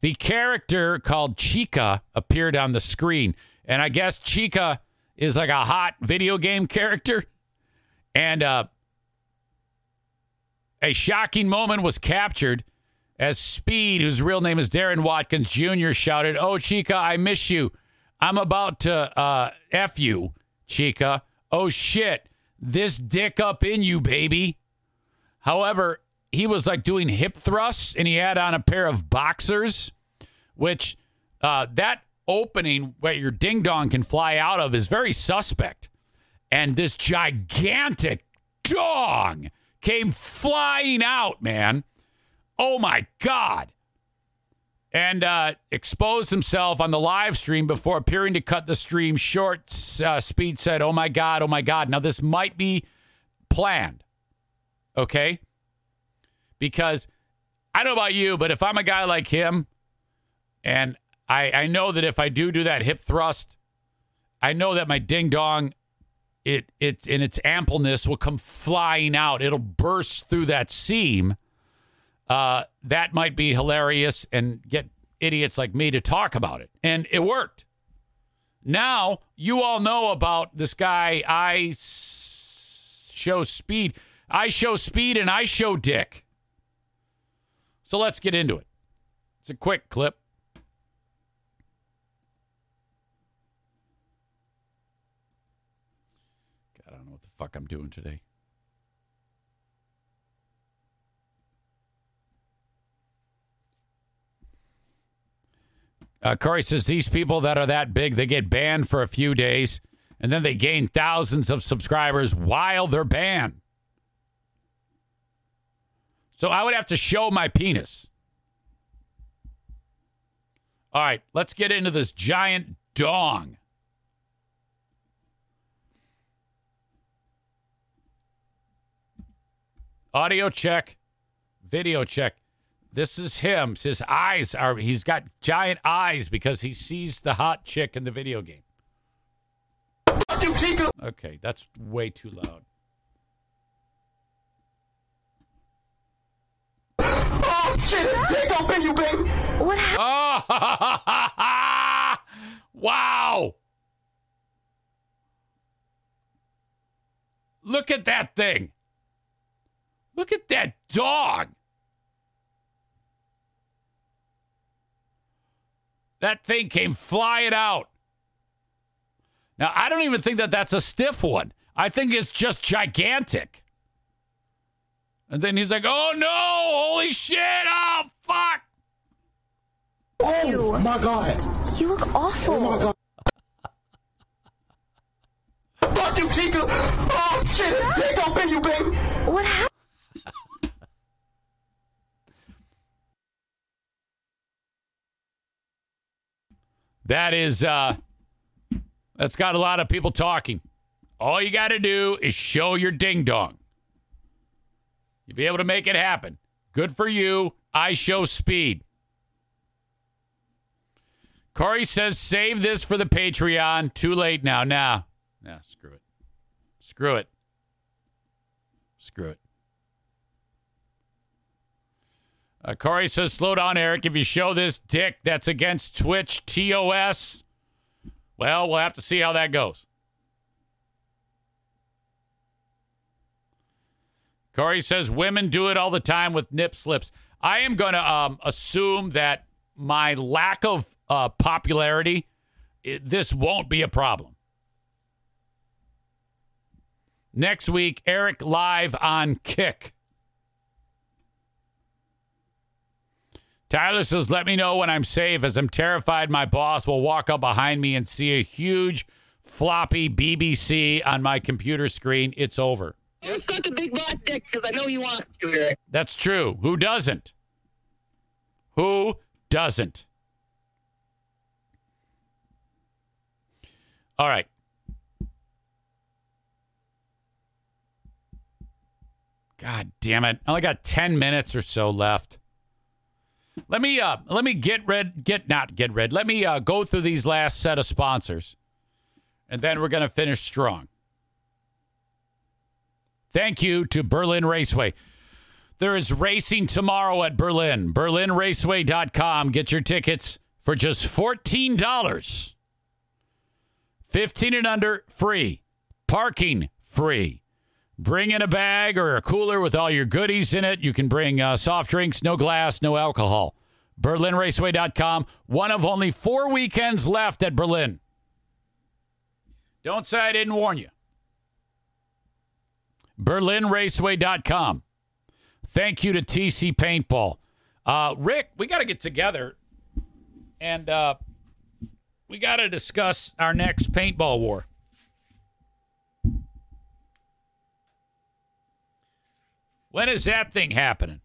Speaker 1: The character called Chica appeared on the screen. And I guess Chica is like a hot video game character. And uh, a shocking moment was captured as Speed, whose real name is Darren Watkins Jr., shouted, Oh, Chica, I miss you. I'm about to uh, F you, Chica. Oh, shit this dick up in you, baby. However, he was like doing hip thrusts and he had on a pair of boxers, which uh, that opening where your ding dong can fly out of is very suspect. And this gigantic dong came flying out, man. Oh my God and uh, exposed himself on the live stream before appearing to cut the stream short. Uh, Speed said, Oh my God, oh my God. Now, this might be planned, okay? Because I don't know about you, but if I'm a guy like him and I, I know that if I do do that hip thrust, I know that my ding dong, it it in its ampleness will come flying out. It'll burst through that seam. Uh, that might be hilarious and get idiots like me to talk about it. And it worked. Now you all know about this guy. I show speed. I show speed and I show dick. So let's get into it. It's a quick clip. God, I don't know what the fuck I'm doing today. Uh, Corey says these people that are that big, they get banned for a few days and then they gain thousands of subscribers while they're banned. So I would have to show my penis. All right, let's get into this giant dong. Audio check, video check. This is him. His eyes are, he's got giant eyes because he sees the hot chick in the video game. Okay, that's way too loud. Oh, shit, his dick open, you baby. What happened? Oh, wow. Look at that thing. Look at that dog. That thing came flying out. Now, I don't even think that that's a stiff one. I think it's just gigantic. And then he's like, oh no, holy shit, oh fuck.
Speaker 7: Oh my god.
Speaker 8: You look awful.
Speaker 7: Oh my god. Fuck you, Chica. Oh shit, it's dick up in you, baby.
Speaker 8: What happened?
Speaker 1: That is uh that's got a lot of people talking. All you got to do is show your ding dong. You'll be able to make it happen. Good for you. I show speed. Corey says, save this for the Patreon. Too late now. Nah. Nah, screw it. Screw it. Screw it. Uh, Corey says, slow down, Eric. If you show this dick that's against Twitch TOS, well, we'll have to see how that goes. Corey says, women do it all the time with nip slips. I am going to um, assume that my lack of uh, popularity, it, this won't be a problem. Next week, Eric live on Kick. Tyler says, let me know when I'm safe as I'm terrified my boss will walk up behind me and see a huge floppy BBC on my computer screen. It's over.
Speaker 9: You suck a big black dick because I know you want to.
Speaker 1: That's true. Who doesn't? Who doesn't? All right. God damn it. I only got 10 minutes or so left. Let me uh let me get red get not get red. Let me uh go through these last set of sponsors. And then we're going to finish strong. Thank you to Berlin Raceway. There is racing tomorrow at Berlin. BerlinRaceway.com. Get your tickets for just $14. 15 and under, free. Parking, free. Bring in a bag or a cooler with all your goodies in it. You can bring uh, soft drinks, no glass, no alcohol. BerlinRaceway.com. One of only four weekends left at Berlin. Don't say I didn't warn you. BerlinRaceway.com. Thank you to TC Paintball. Uh, Rick, we got to get together and uh, we got to discuss our next paintball war. When is that thing happening?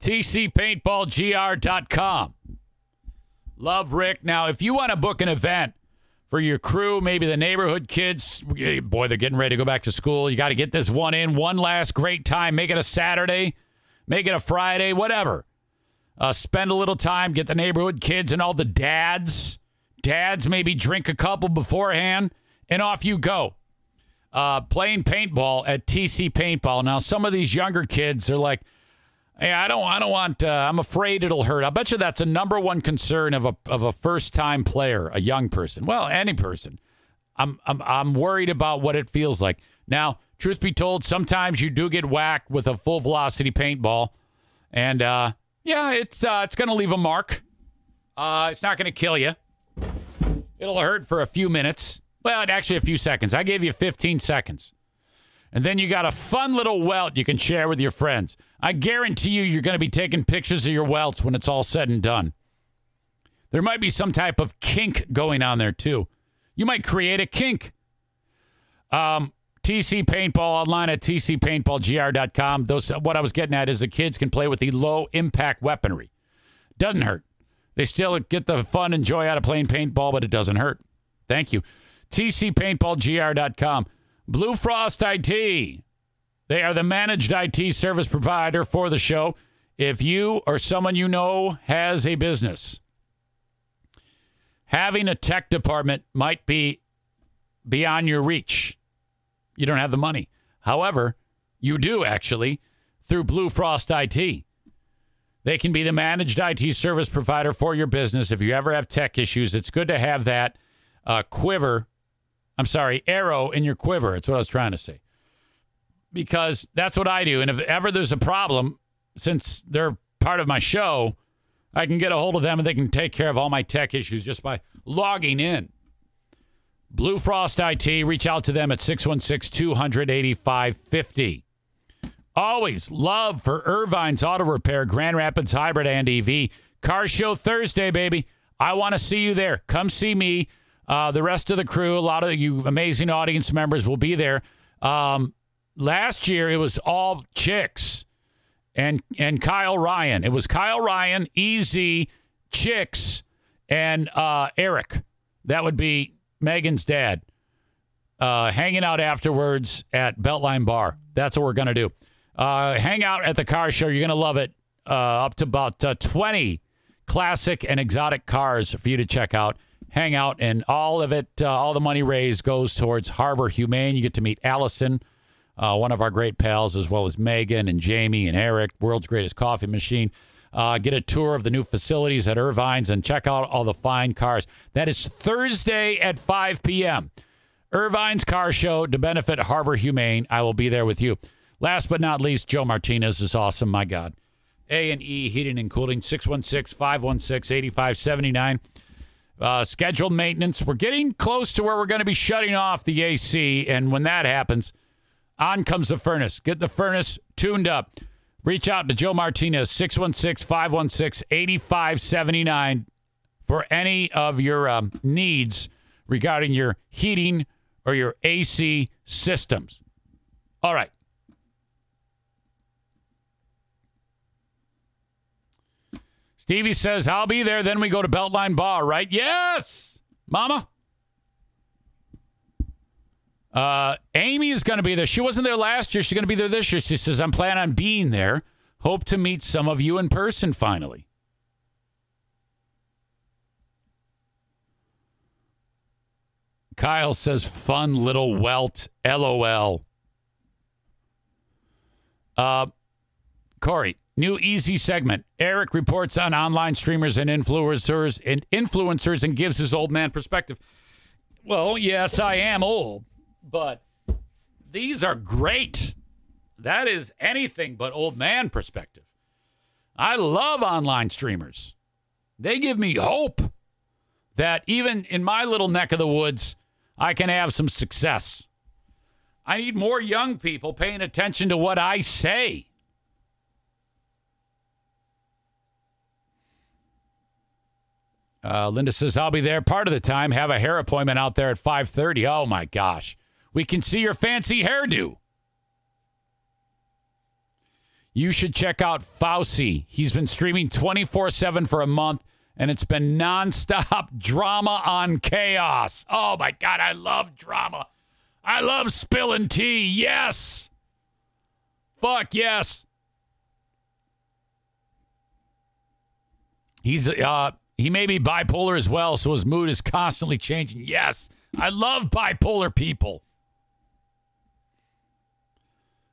Speaker 1: TCPaintballGR.com. Love Rick. Now, if you want to book an event for your crew, maybe the neighborhood kids, boy, they're getting ready to go back to school. You got to get this one in, one last great time. Make it a Saturday, make it a Friday, whatever. Uh, spend a little time, get the neighborhood kids and all the dads. Dads maybe drink a couple beforehand, and off you go. Uh, playing paintball at TC Paintball. Now, some of these younger kids are like, "Hey, I don't, I don't want. Uh, I'm afraid it'll hurt." I bet you that's a number one concern of a of a first time player, a young person. Well, any person. I'm, I'm I'm worried about what it feels like. Now, truth be told, sometimes you do get whacked with a full velocity paintball, and uh, yeah, it's uh, it's going to leave a mark. Uh, it's not going to kill you. It'll hurt for a few minutes. Well, actually, a few seconds. I gave you 15 seconds. And then you got a fun little welt you can share with your friends. I guarantee you, you're going to be taking pictures of your welts when it's all said and done. There might be some type of kink going on there, too. You might create a kink. Um, TC Paintball online at tcpaintballgr.com. Those what I was getting at is the kids can play with the low impact weaponry. Doesn't hurt. They still get the fun and joy out of playing paintball, but it doesn't hurt. Thank you. tcpaintballgr.com. Blue Frost IT. They are the managed IT service provider for the show. If you or someone you know has a business, having a tech department might be beyond your reach. You don't have the money. However, you do actually through Blue Frost IT. They can be the managed IT service provider for your business. If you ever have tech issues, it's good to have that uh, quiver. I'm sorry, arrow in your quiver. That's what I was trying to say. Because that's what I do. And if ever there's a problem, since they're part of my show, I can get a hold of them and they can take care of all my tech issues just by logging in. Blue Frost IT, reach out to them at 616 200 8550. Always love for Irvine's Auto Repair, Grand Rapids Hybrid and EV. Car Show Thursday, baby. I want to see you there. Come see me. Uh, the rest of the crew, a lot of you amazing audience members will be there. Um, last year, it was all chicks and and Kyle Ryan. It was Kyle Ryan, Easy, Chicks, and uh, Eric. That would be Megan's dad. Uh, hanging out afterwards at Beltline Bar. That's what we're gonna do. Uh, hang out at the car show. You're gonna love it. Uh, up to about uh, 20 classic and exotic cars for you to check out. Hang out, and all of it, uh, all the money raised goes towards Harbor Humane. You get to meet Allison uh, one of our great pals, as well as Megan and Jamie and Eric, world's greatest coffee machine. Uh, get a tour of the new facilities at Irvine's and check out all the fine cars. That is Thursday at 5 p.m. Irvine's Car Show to benefit Harbor Humane. I will be there with you. Last but not least, Joe Martinez is awesome. My God. A and E Heating and Cooling, 616-516-8579. Uh, scheduled maintenance. We're getting close to where we're going to be shutting off the AC. And when that happens, on comes the furnace. Get the furnace tuned up. Reach out to Joe Martinez, 616 516 8579 for any of your um, needs regarding your heating or your AC systems. All right. Stevie says, I'll be there. Then we go to Beltline Bar, right? Yes, Mama. Uh, Amy is going to be there. She wasn't there last year. She's going to be there this year. She says, I'm planning on being there. Hope to meet some of you in person finally. Kyle says, fun little welt. LOL. Uh, Corey, new easy segment. Eric reports on online streamers and influencers and influencers and gives his old man perspective. Well, yes, I am old, but these are great. That is anything but old man perspective. I love online streamers. They give me hope that even in my little neck of the woods, I can have some success. I need more young people paying attention to what I say. Uh, Linda says I'll be there part of the time. Have a hair appointment out there at 5:30. Oh my gosh. We can see your fancy hairdo. You should check out Fousey. He's been streaming 24 7 for a month, and it's been nonstop drama on chaos. Oh my God, I love drama. I love spilling tea. Yes. Fuck yes. He's uh he may be bipolar as well, so his mood is constantly changing. Yes, I love bipolar people.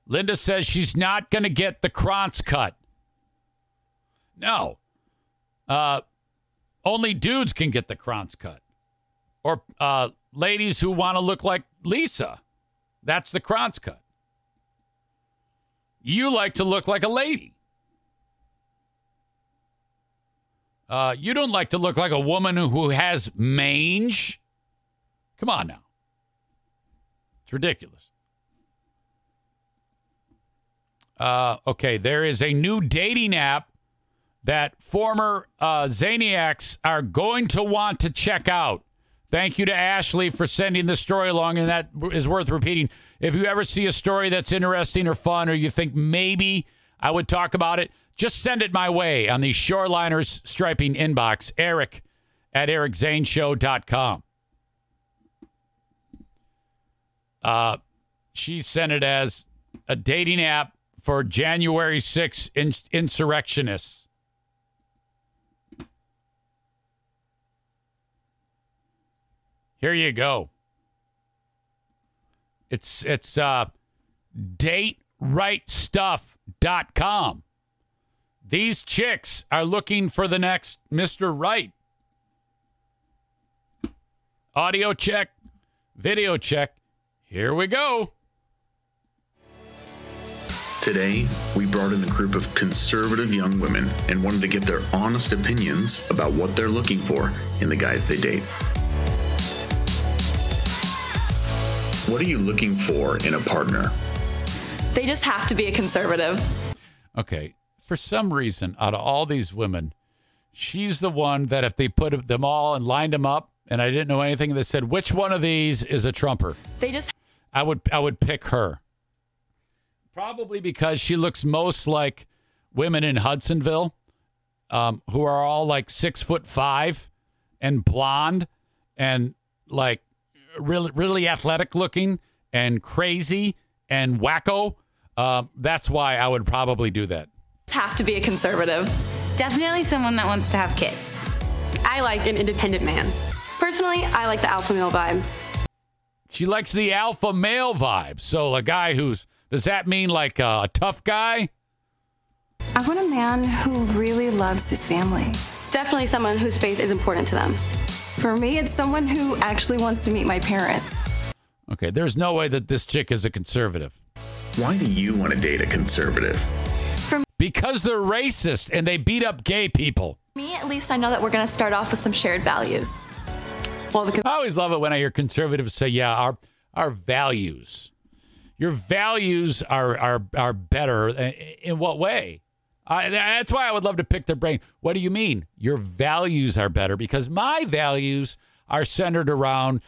Speaker 1: Linda says she's not going to get the Krantz cut. No. Uh, only dudes can get the Krantz cut. Or uh, ladies who want to look like Lisa. That's the Krantz cut. You like to look like a lady. Uh, you don't like to look like a woman who, has mange. Come on now. It's ridiculous. Uh, okay, there is a new dating app that former uh, Zaniacs are going to want to check out. Thank you to Ashley for sending the story along, and that is worth repeating. If you ever see a story that's interesting or fun, or you think maybe I would talk about it, just send it my way on the Shoreliners Striping inbox, Eric at ericzaneshow.com. Uh, she sent it as a dating app for January 6 ins- insurrectionists. Here you go. It's it's uh daterightstuff.com. These chicks are looking for the next Mr. Right. Audio check, video check. Here we go.
Speaker 8: Today, we brought in a group of conservative young women and wanted to get their honest opinions about what they're looking for in the guys they date. What are you looking for in a partner?
Speaker 10: They just have to be a conservative.
Speaker 1: Okay. For some reason, out of all these women, she's the one that if they put them all and lined them up, and I didn't know anything that said which one of these is a trumper,
Speaker 10: They just
Speaker 1: I would I would pick her. Probably because she looks most like women in Hudsonville, um, who are all like six foot five and blonde and like really really athletic looking and crazy and wacko. Um, that's why I would probably do that.
Speaker 10: Have to be a conservative.
Speaker 11: Definitely someone that wants to have kids.
Speaker 12: I like an independent man. Personally, I like the alpha male vibe.
Speaker 1: She likes the alpha male vibe. So a guy who's does that mean like a, a tough guy?
Speaker 13: I want a man who really loves his family.
Speaker 12: Definitely someone whose faith is important to them.
Speaker 13: For me, it's someone who actually wants to meet my parents.
Speaker 1: Okay, there's no way that this chick is a conservative.
Speaker 8: Why do you want to date a conservative?
Speaker 1: Because they're racist and they beat up gay people.
Speaker 10: Me, at least I know that we're going to start off with some shared values.
Speaker 12: Well, the
Speaker 1: I always love it when I hear conservatives say, "Yeah, our our values, your values are are are better." Uh, in what way? I, that's why I would love to pick their brain. What do you mean? Your values are better because my values are centered around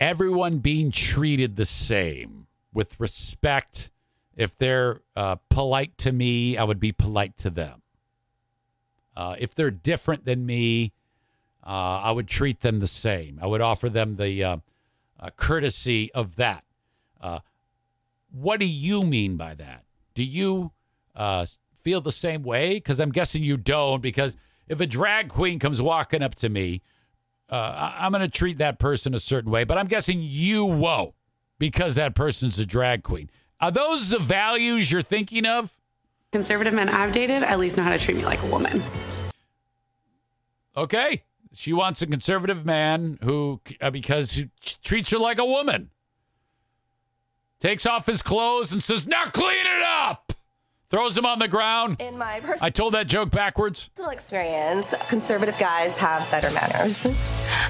Speaker 1: everyone being treated the same with respect. If they're uh, polite to me, I would be polite to them. Uh, if they're different than me, uh, I would treat them the same. I would offer them the uh, uh, courtesy of that. Uh, what do you mean by that? Do you feel the same way? Because I'm guessing you don't. Because if a drag queen comes walking up to me, I'm going to treat that person a certain way. But I'm guessing you won't because that person's a drag queen. Are those the values you're thinking of?
Speaker 12: conservative men I've dated at least know how to treat me like a woman.
Speaker 1: Okay. She wants a conservative man who, uh, because he treats her like a woman, takes off his clothes and says, Now clean it up. Throws him on the ground.
Speaker 14: In my personal
Speaker 1: I told that joke backwards.
Speaker 14: experience, conservative guys have better manners.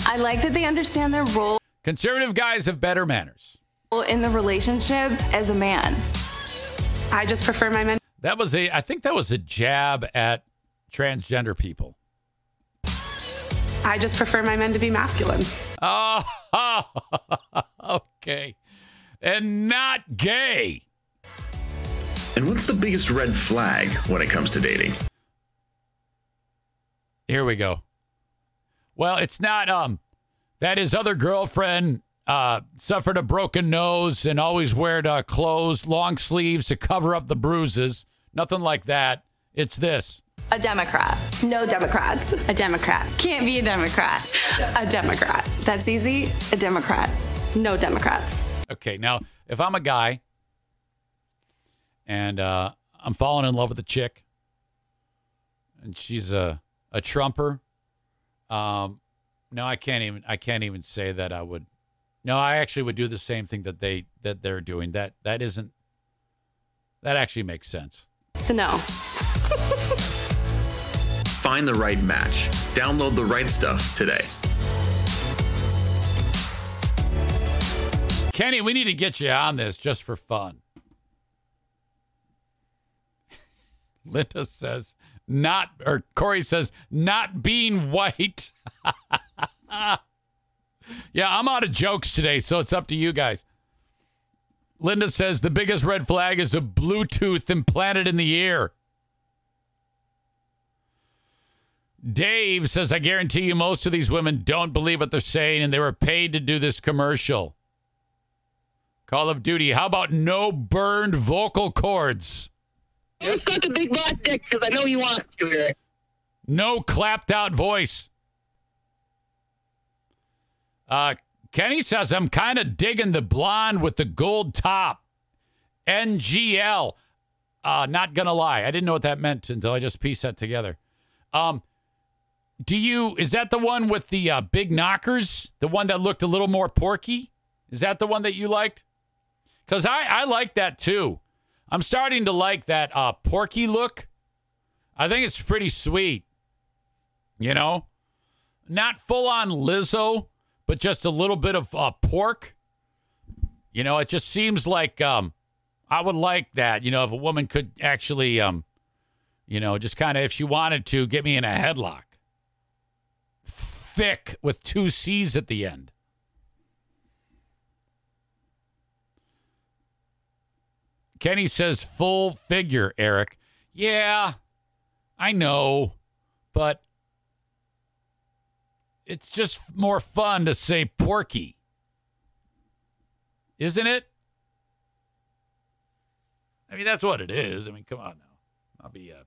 Speaker 14: I like that they understand their role
Speaker 1: Conservative guys have better manners.
Speaker 13: In the relationship as a man.
Speaker 12: I just prefer my men.
Speaker 1: That was a, I think that was a jab at transgender people.
Speaker 12: I just prefer my men to be masculine.
Speaker 1: Oh, okay. And not gay.
Speaker 8: And what's the biggest red flag when it comes to dating?
Speaker 1: Here we go. Well, it's not um that his other girlfriend uh suffered a broken nose and always wore uh, clothes, long sleeves to cover up the bruises. Nothing like that. It's this.
Speaker 10: A Democrat.
Speaker 12: No Democrats.
Speaker 11: A Democrat. Can't be a Democrat.
Speaker 12: A Democrat. That's easy. A Democrat. No Democrats.
Speaker 1: Okay, now if I'm a guy and uh, I'm falling in love with a chick, and she's a a trumper, um, no, I can't even I can't even say that I would. No, I actually would do the same thing that they that they're doing. That that isn't. That actually makes sense.
Speaker 12: It's a no.
Speaker 8: Find the right match. Download the right stuff today.
Speaker 1: Kenny, we need to get you on this just for fun. Linda says, not, or Corey says, not being white. yeah, I'm out of jokes today, so it's up to you guys. Linda says, the biggest red flag is a Bluetooth implanted in the ear. Dave says, I guarantee you most of these women don't believe what they're saying and they were paid to do this commercial. Call of Duty, how about no burned vocal cords?
Speaker 9: You suck a big butt dick because I know you want to.
Speaker 1: No clapped out voice. Uh, Kenny says, I'm kind of digging the blonde with the gold top. NGL. Uh, not going to lie. I didn't know what that meant until I just pieced that together. Um, do you, is that the one with the uh, big knockers? The one that looked a little more porky? Is that the one that you liked? Because I, I like that too. I'm starting to like that uh, porky look. I think it's pretty sweet. You know, not full on Lizzo, but just a little bit of uh, pork. You know, it just seems like um, I would like that. You know, if a woman could actually, um, you know, just kind of, if she wanted to, get me in a headlock. Thick with two C's at the end. Kenny says full figure, Eric. Yeah, I know, but it's just more fun to say porky. Isn't it? I mean, that's what it is. I mean, come on now. I'll be uh,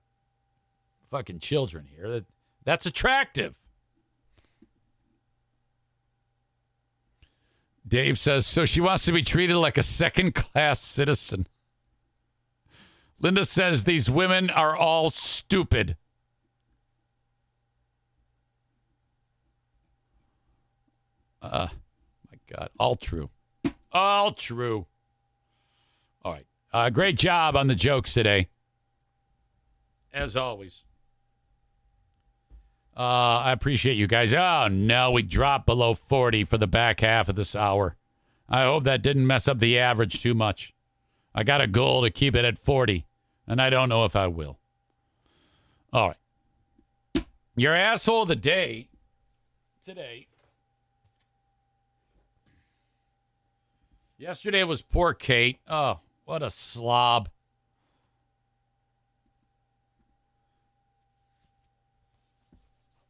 Speaker 1: fucking children here. That That's attractive. Dave says, so she wants to be treated like a second class citizen. Linda says these women are all stupid. Uh, my God, all true. All true. All right. Uh, great job on the jokes today. As always. Uh, I appreciate you guys. Oh, no, we dropped below 40 for the back half of this hour. I hope that didn't mess up the average too much. I got a goal to keep it at 40, and I don't know if I will. All right. Your asshole of the day today. Yesterday was poor Kate. Oh, what a slob.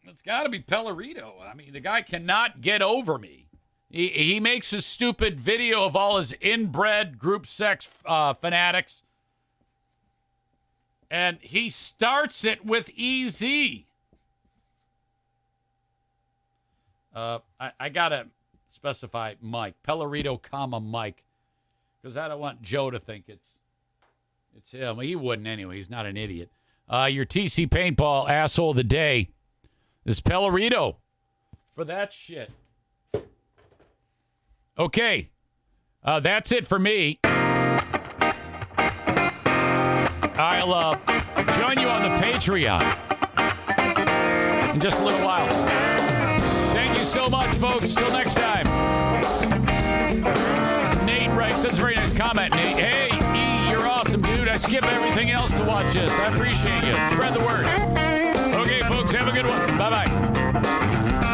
Speaker 1: It's got to be Pellerito. I mean, the guy cannot get over me. He, he makes a stupid video of all his inbred group sex uh, fanatics. And he starts it with EZ. Uh, I, I got to specify Mike. Pellerito, comma, Mike. Because I don't want Joe to think it's it's him. He wouldn't anyway. He's not an idiot. Uh, your TC Paintball asshole of the day is Pellerito for that shit. Okay. Uh, that's it for me. I'll uh, join you on the Patreon in just a little while so much, folks. Till next time. Nate writes, that's a very nice comment, Nate. Hey, E, you're awesome, dude. I skip everything else to watch this. I appreciate you. Spread the word. Okay, folks, have a good one. Bye bye.